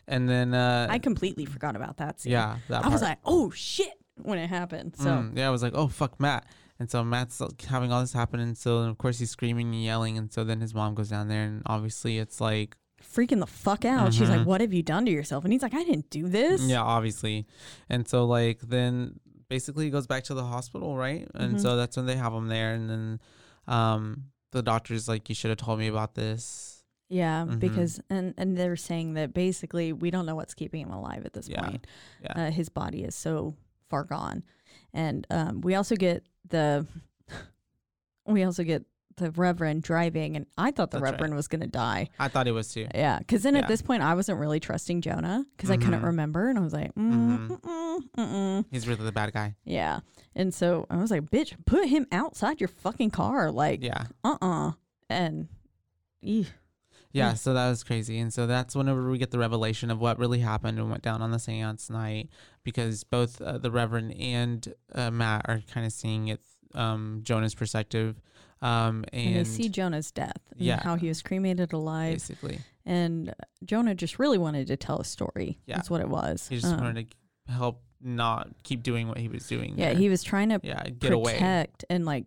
And then, uh, I completely forgot about that scene. yeah, that I was like, oh shit, when it happened. So Mm, yeah, I was like, oh fuck, Matt. And so Matt's having all this happen, and so of course he's screaming and yelling, and so then his mom goes down there, and obviously it's like, freaking the fuck out. She's like, Mhm. what have you done to yourself? And he's like, I didn't do this. yeah, obviously, and so like then basically he goes back to the hospital, right? And Mhm. so that's when they have him there, and then um the doctor's like, you should have told me about this. Yeah, Mhm. because and and they're saying that basically we don't know what's keeping him alive at this Yeah, point. yeah. Uh, his body is so far gone, and um, we also get the we also get the Reverend driving, and I thought the That's right. Reverend was gonna die. I thought it was too. Yeah, because then Yeah. at this point I wasn't really trusting Jonah because I couldn't Mhm. remember, and I was like, mm, Mhm. mm-mm, mm-mm. He's really the bad guy. yeah. And so I was like, bitch, put him outside your fucking car, like, Yeah. uh, uh and. eeh. Yeah, Mm. so that was crazy. And so that's whenever we get the revelation of what really happened and went down on the seance night because both uh, the Reverend and uh, Matt are kind of seeing it um, Jonah's perspective. Um, and, and they see Jonah's death and Yeah. how he was cremated alive. basically, And Jonah just really wanted to tell a story. Yeah. That's what it was. he just Um, wanted to help not keep doing what he was doing. yeah, there. he was trying to yeah, get away. protect and like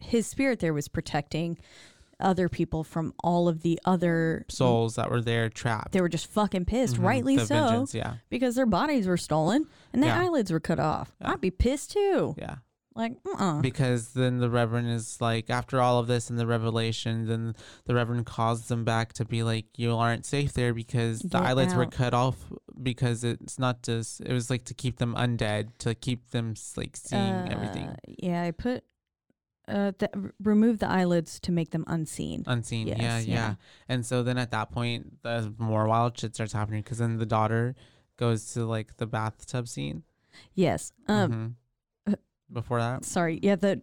his spirit there was protecting other people from all of the other Souls that were there trapped. They were just fucking pissed, Mhm, rightly the so, vengeance, yeah, because their bodies were stolen and their Yeah. eyelids were cut off. Yeah. I'd be pissed too. yeah. Like, uh-uh. because then the reverend is like after all of this and the revelation then the reverend calls them back to be like you aren't safe there because the Get eyelids were cut off because it's not just it was like to keep them undead to keep them like seeing everything Uh, Yeah, I put uh the, r- remove the eyelids to make them unseen. unseen yeah, yes, yeah yeah. and so then at that point the more wild shit starts happening because then the daughter goes to like the bathtub scene yes. Um Mhm. Before that sorry. Yeah, the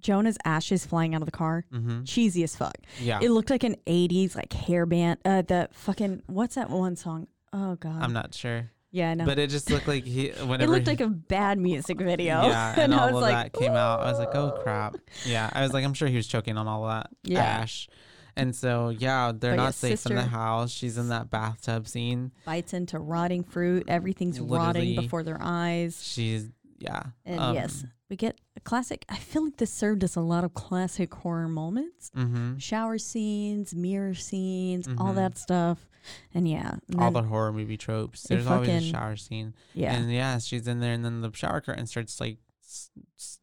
Jonah's ashes flying out of the car. mm-hmm. Cheesy as fuck. yeah It looked like an 80s like hairband. Uh the fucking what's that one song? Oh god. i'm not sure yeah, know. but it just looked like he whenever it looked like a bad music video. Yeah, and, I all was of like, that came out. I was like, oh crap. Yeah, I was like, I'm sure he was choking on all that Yeah. ash. And so, yeah, they're But not safe in the house. She's in that bathtub scene. bites into rotting fruit. Everything's rotting before their eyes. She's, yeah. And um, yes, we get a classic. I feel like this served us a lot of classic horror moments. Mm-hmm. Shower scenes, mirror scenes, all Mhm. that stuff. And yeah, and All the horror movie tropes. There's always a shower scene. yeah, And yeah, she's in there, and then the shower curtain starts like s- s-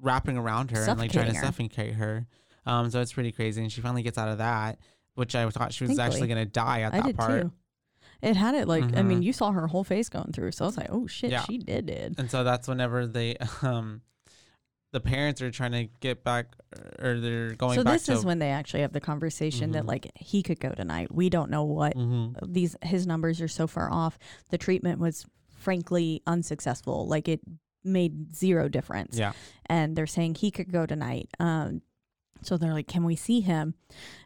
wrapping around her and like trying to Suffocating suffocate her. Um, so it's pretty crazy. And she finally gets out of that, which I thought she was actually going to die at I that did part. too. It had it like I mean, Mhm. you saw her whole face going through, so I was like, oh shit, Yeah. she did it. and so that's whenever they um the parents are trying to get back or they're going So this is when they actually have the conversation that Mhm. like he could go tonight. We don't know what Mhm. these his numbers are so far off. The treatment was frankly unsuccessful. Like it made zero difference. yeah and they're saying he could go tonight. Um, So they're like, "Can we see him?"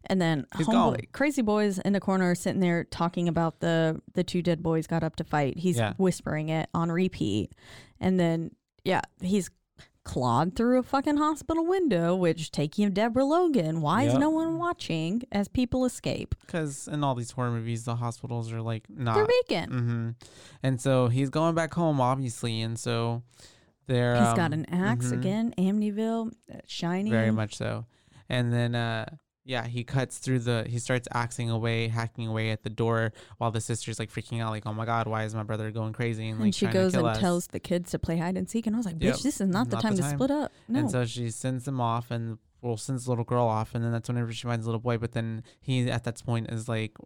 And then homeboy, crazy boys in the corner are sitting there talking about the the two dead boys got up to fight. He's Yeah. whispering it on repeat, and then yeah, he's clawed through a fucking hospital window, which taking Deborah Logan. Why is no one watching as people escape? Because in all these horror movies, the hospitals are like not. They're vacant. hmm And so he's going back home, obviously, and so they're. He's got um, an axe mhm, again, Amityville, uh, Shining. Very much so. And then, uh, yeah, he cuts through the. He starts axing away, hacking away at the door, while the sister's like freaking out, like, "Oh my god, why is my brother going crazy?" And like And she goes to and us. tells the kids to play hide and seek, and I was like, "Bitch, Yep, this is not the time the to time. split up." No, And so she sends them off, and well, sends the little girl off, and then that's whenever she finds the little boy. But then he, at that point, is like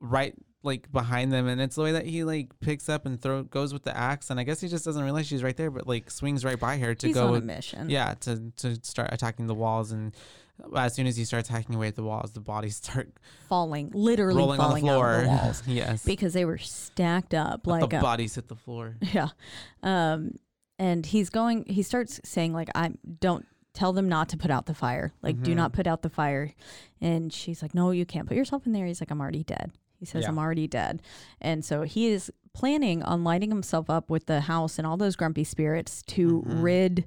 right like behind them, and it's the way that he like picks up and throw goes with the axe, and I guess he just doesn't realize she's right there, but like swings right by her to he's go. on a mission. yeah, to to start attacking the walls, and as soon as he starts hacking away at the walls, the bodies start falling, literally rolling on the falling floor. the walls yes, because they were stacked up like the a, bodies hit the floor. yeah. Um, and he's going. He starts saying like, "I don't." Tell them not to put out the fire. Like, do Mhm. not put out the fire. And she's like, No, you can't put yourself in there. He's like, I'm already dead. He says, Yeah. I'm already dead. And so he is planning on lighting himself up with the house and all those grumpy spirits to Mhm. rid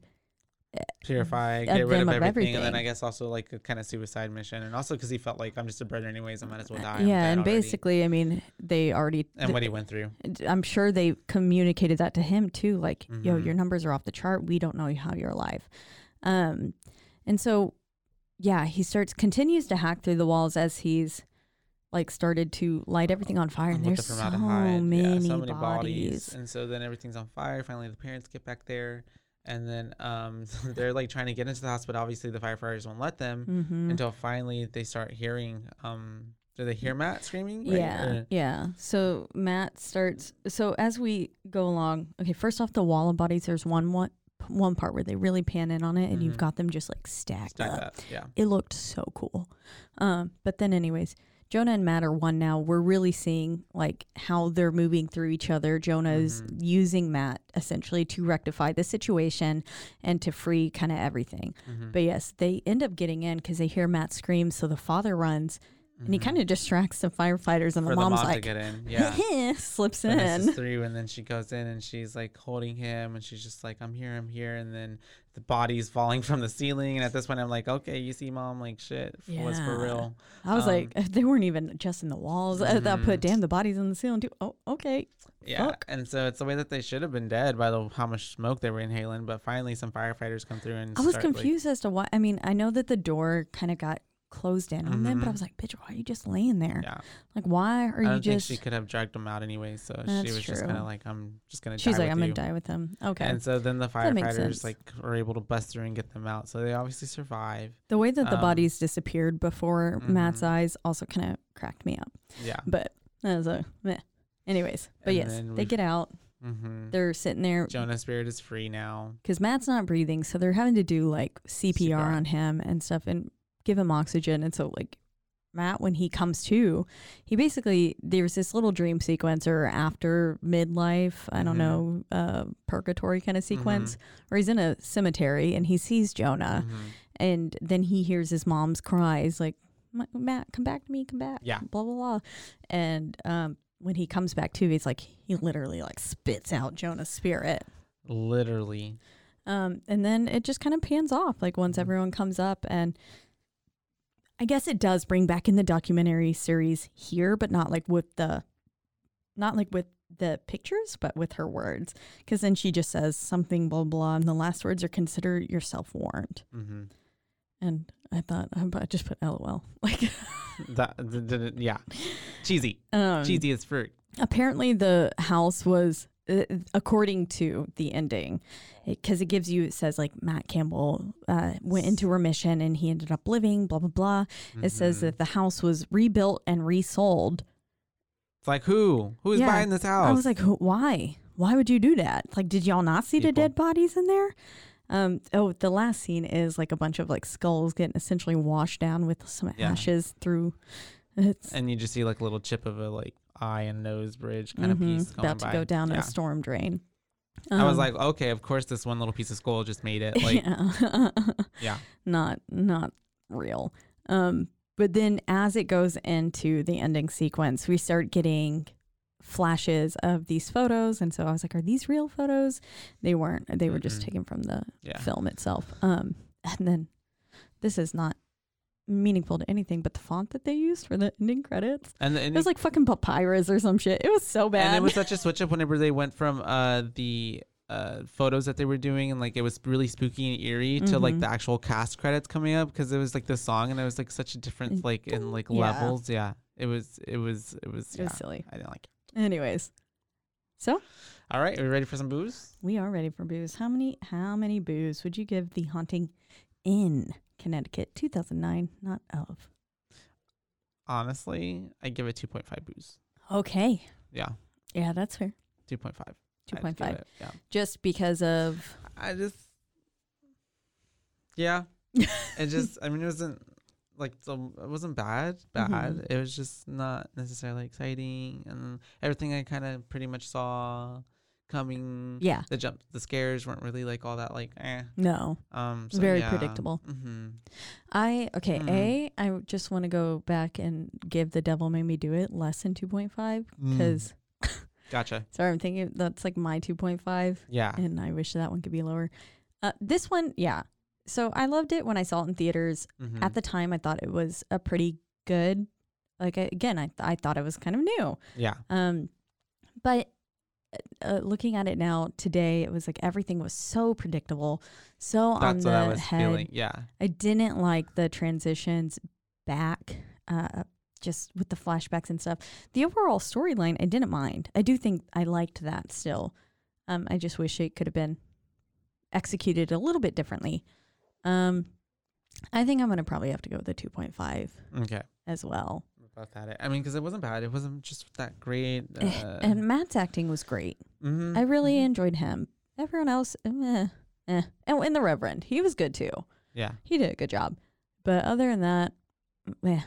Purify, get rid of of everything, and then. I guess also like a kind of suicide mission, and also because he felt like I'm just a brother anyways, I might as well die. yeah and already." basically i mean they already and what he went through. i'm sure they communicated that to him too like yo Mhm. your numbers are off the chart we don't know how you're alive um and so yeah he starts continues to hack through the walls as he's like started to light everything on fire and there's the so many, yeah, so many bodies. and so then everything's on fire. Finally, the parents get back there, and then um, they're like trying to get into the house, but obviously the firefighters won't let them mm-hmm. until finally they start hearing. Um, do they hear Matt screaming? right? Yeah, Or- yeah. So Matt starts. So as we go along, okay. First off, the wall of bodies. There's one one one part where they really pan in on it, and you've Mhm. got them just like stacked stack up. up. Yeah. It looked so cool. Um, but then, anyways, Jonah and Matt are one now. We're really seeing like how they're moving through each other. Jonah is Mhm. using Matt essentially to rectify the situation and to free kind of everything. Mhm. But yes, they end up getting in because they hear Matt scream. So the father runs and he Mhm. kind of distracts the firefighters, and for the the mom's mom to like, get in. Yeah. slips in. through, and then she goes in and she's like holding him, and she's just like, "I'm here, I'm here," and then the body's falling from the ceiling, and at this point, I'm like, "Okay, you see, mom, like shit was for real." I was Um, like, they weren't even just in the walls. I thought, put Mhm. damn, the bodies in the ceiling too. Oh, okay. Yeah, Fuck. and so it's the way that they should have been dead by the how much smoke they were inhaling. But finally, some firefighters come through and I was start, like- confused as to why. I mean, I know that the door kind of got closed in on them, but I Mhm. was like, bitch, why are you just laying there? yeah, Like, why are you just? she could have dragged them out anyway. So she was just kind of like, "I'm just gonna." She's die like, with I'm gonna die with them. Okay. And so then the That makes sense. firefighters like were able to bust through and get them out. So they obviously survive. the way that the um, bodies disappeared before Matt's mhm. eyes also kind of cracked me up. Yeah. But that was a meh. Anyways, but And yes, they get out. Mm-hmm. They're sitting there Jonah's spirit is free now. because Matt's not breathing, so they're having to do like CPR, CPR. on him and stuff and give him oxygen. And so like Matt, when he comes to, he basically there's this little dream sequence or after midlife, I don't Mhm. know, uh, purgatory kind of sequence where he's in a cemetery and he sees Jonah, Mhm. and then he hears his mom's cries like, Matt, come back to me, come back, Yeah. blah blah blah, and um. When he comes back to, he's like he literally like spits out Jonah's spirit. Literally. Um, and then it just kind of pans off, like once Mhm. everyone comes up, and I guess it does bring back in the documentary series here, but not like with the, not like with the pictures, but with her words, because then she just says something blah blah, and the last words are consider yourself warned, Mm-hmm. and I thought I just put LOL, like, That, th- th- th- yeah. Cheesy. um, Cheesy as fruit. apparently the house was uh, according to the ending because it, gives you it says like matt campbell uh, went into remission and he ended up living blah blah blah it says Mhm. that the house was rebuilt and resold It's like who? Who's Yeah. buying this house? i was like "Who- why why would you do that like did y'all not see the dead bodies in there um oh the last scene is like a bunch of like skulls getting essentially washed down with some Yeah. ashes through it's and you just see like a little chip of a like eye and nose bridge kind of mhm, piece about to by. go down yeah. a storm drain I was Um, like, okay, of course this one little piece of skull just made it. Like, yeah. yeah. not not real. Um, but then as it goes into the ending sequence, we start getting flashes of these photos, and so I was like, "Are these real photos?" They weren't. They were just Mm-mm. taken from the Yeah. film itself. Um, and then this is not meaningful to anything, but the font that they used for the ending credits, And, the, it was like fucking papyrus or some shit. It was so bad. and it was such a switch up whenever they went from uh the uh photos that they were doing and like it was really spooky and eerie to like Mhm. the actual cast credits coming up because it was like the song and it was like such a difference And like in like yeah. levels. Yeah, it was it was it was it yeah. was silly. I didn't like it. Anyways, so All right, are we ready for some booze? we are ready for booze. How many? How many booze would you give the haunting in Connecticut, 2009, not of? Honestly, I give it two point five booze. Okay, Yeah, yeah, that's fair. two point five. Two point five, Yeah, just because of I just yeah. it just I mean it wasn't like so it wasn't bad bad Mhm. it was just not necessarily exciting and everything i kind of pretty much saw coming yeah, the jump the scares weren't really like all that like eh no. um so Very yeah. predictable. mm-hmm. I okay. Mm. A, I just want to go back and give the Devil Made Me Do It less than 2.5 because gotcha sorry, I'm thinking that's like my 2.5. yeah and I wish that one could be lower. Uh, this one, yeah. So I loved it when I saw it in theaters. mm-hmm. At the time, I thought it was a pretty good. Like again, I I thought it was kind of new. yeah Um, but uh, looking at it now today, it was like everything was so predictable, so on the what i was head. feeling yeah I didn't like the transitions back, uh, just with the flashbacks and stuff. The overall storyline, I didn't mind. I do think I liked that still. Um, I just wish it could have been executed a little bit differently. Um, I think I'm gonna probably have to go with the 2.5 okay as well. About that i mean because it wasn't bad it wasn't just that great uh, Eh, and Matt's acting was great. mhm, I really mhm. enjoyed him. Everyone else, eh, eh. And, and the Reverend, he was good too. yeah he did a good job. But other than that, eh.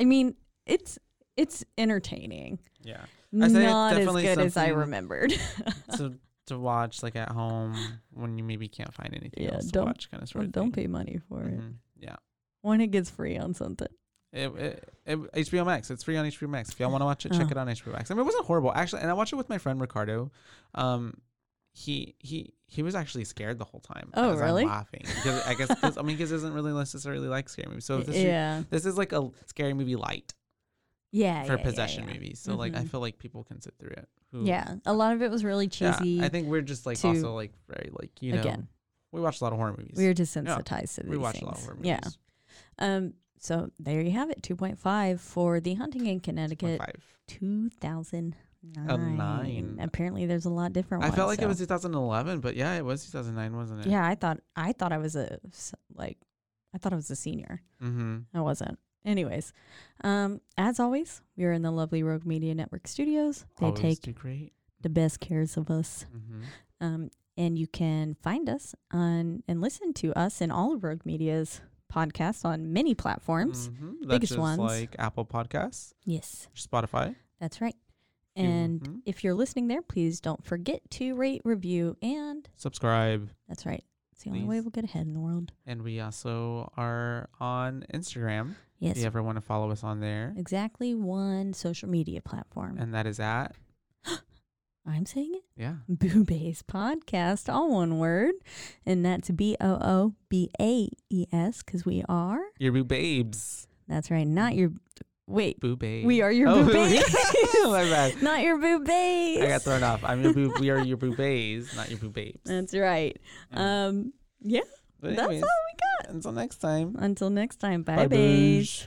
I mean, it's it's entertaining. yeah I Not as good as I remembered. to to watch like at home when you maybe can't find anything Yeah, else to don't- watch kind of sort of Don't thing. pay money for it. Mhm, yeah When it gets free on something. It, it, it, HBO Max. It's free on HBO Max. If y'all want to watch it, check Oh. it on HBO Max. I mean, it wasn't horrible actually, and I watched it with my friend Ricardo. Um, he he he was actually scared the whole time. Oh, as I'm really? laughing because I guess 'cause- I mean because doesn't really necessarily like scary movies. So this yeah. this is like a scary movie light Yeah. for yeah, possession yeah, yeah. movies. So like I Mhm. feel like people can sit through it. Who, Yeah. A lot of it was really yeah, cheesy. I think we're just like also like very like you know Again, we watch a lot of horror movies. we are desensitized to these we watch things. a lot of horror movies. Yeah. Um. So there you have it. Two point five for the Haunting in Connecticut, Five. two thousand A nine. nine. Apparently, there's a lot different. I ones, felt like it was 2011, but yeah, it was 2009, wasn't it? Yeah, I thought I thought I was a like I thought I was a senior. Mm-hmm. I wasn't. Anyways, um, as always, we are in the lovely Rogue Media Network studios. They Always take great. the best cares of us. Mm-hmm. Um, and you can find us on and listen to us in all of Rogue Media's podcasts on many platforms. Mm-hmm. biggest ones. like Apple Podcasts, Yes, Spotify. that's right. And mhm. if you're listening there, please don't forget to rate, review, and subscribe. that's right. It's the only way we'll get ahead in the world. And we also are on Instagram. Yes, If you ever want to follow us on there. exactly one social media platform. And that is at, I'm saying it. yeah. Boo Baes Podcast, all one word. And that's B O O B A E S because we are. Your boo babes. That's right. Not your. Wait. Boo babes. We are your Oh, boo babes. My bad. Not your boo babes. I got thrown off. I'm your boo. We are your boo babes, not your boo babes. That's right. Yeah. Um. Yeah. But that's all we got. until next time. Until next time. Bye, Bye.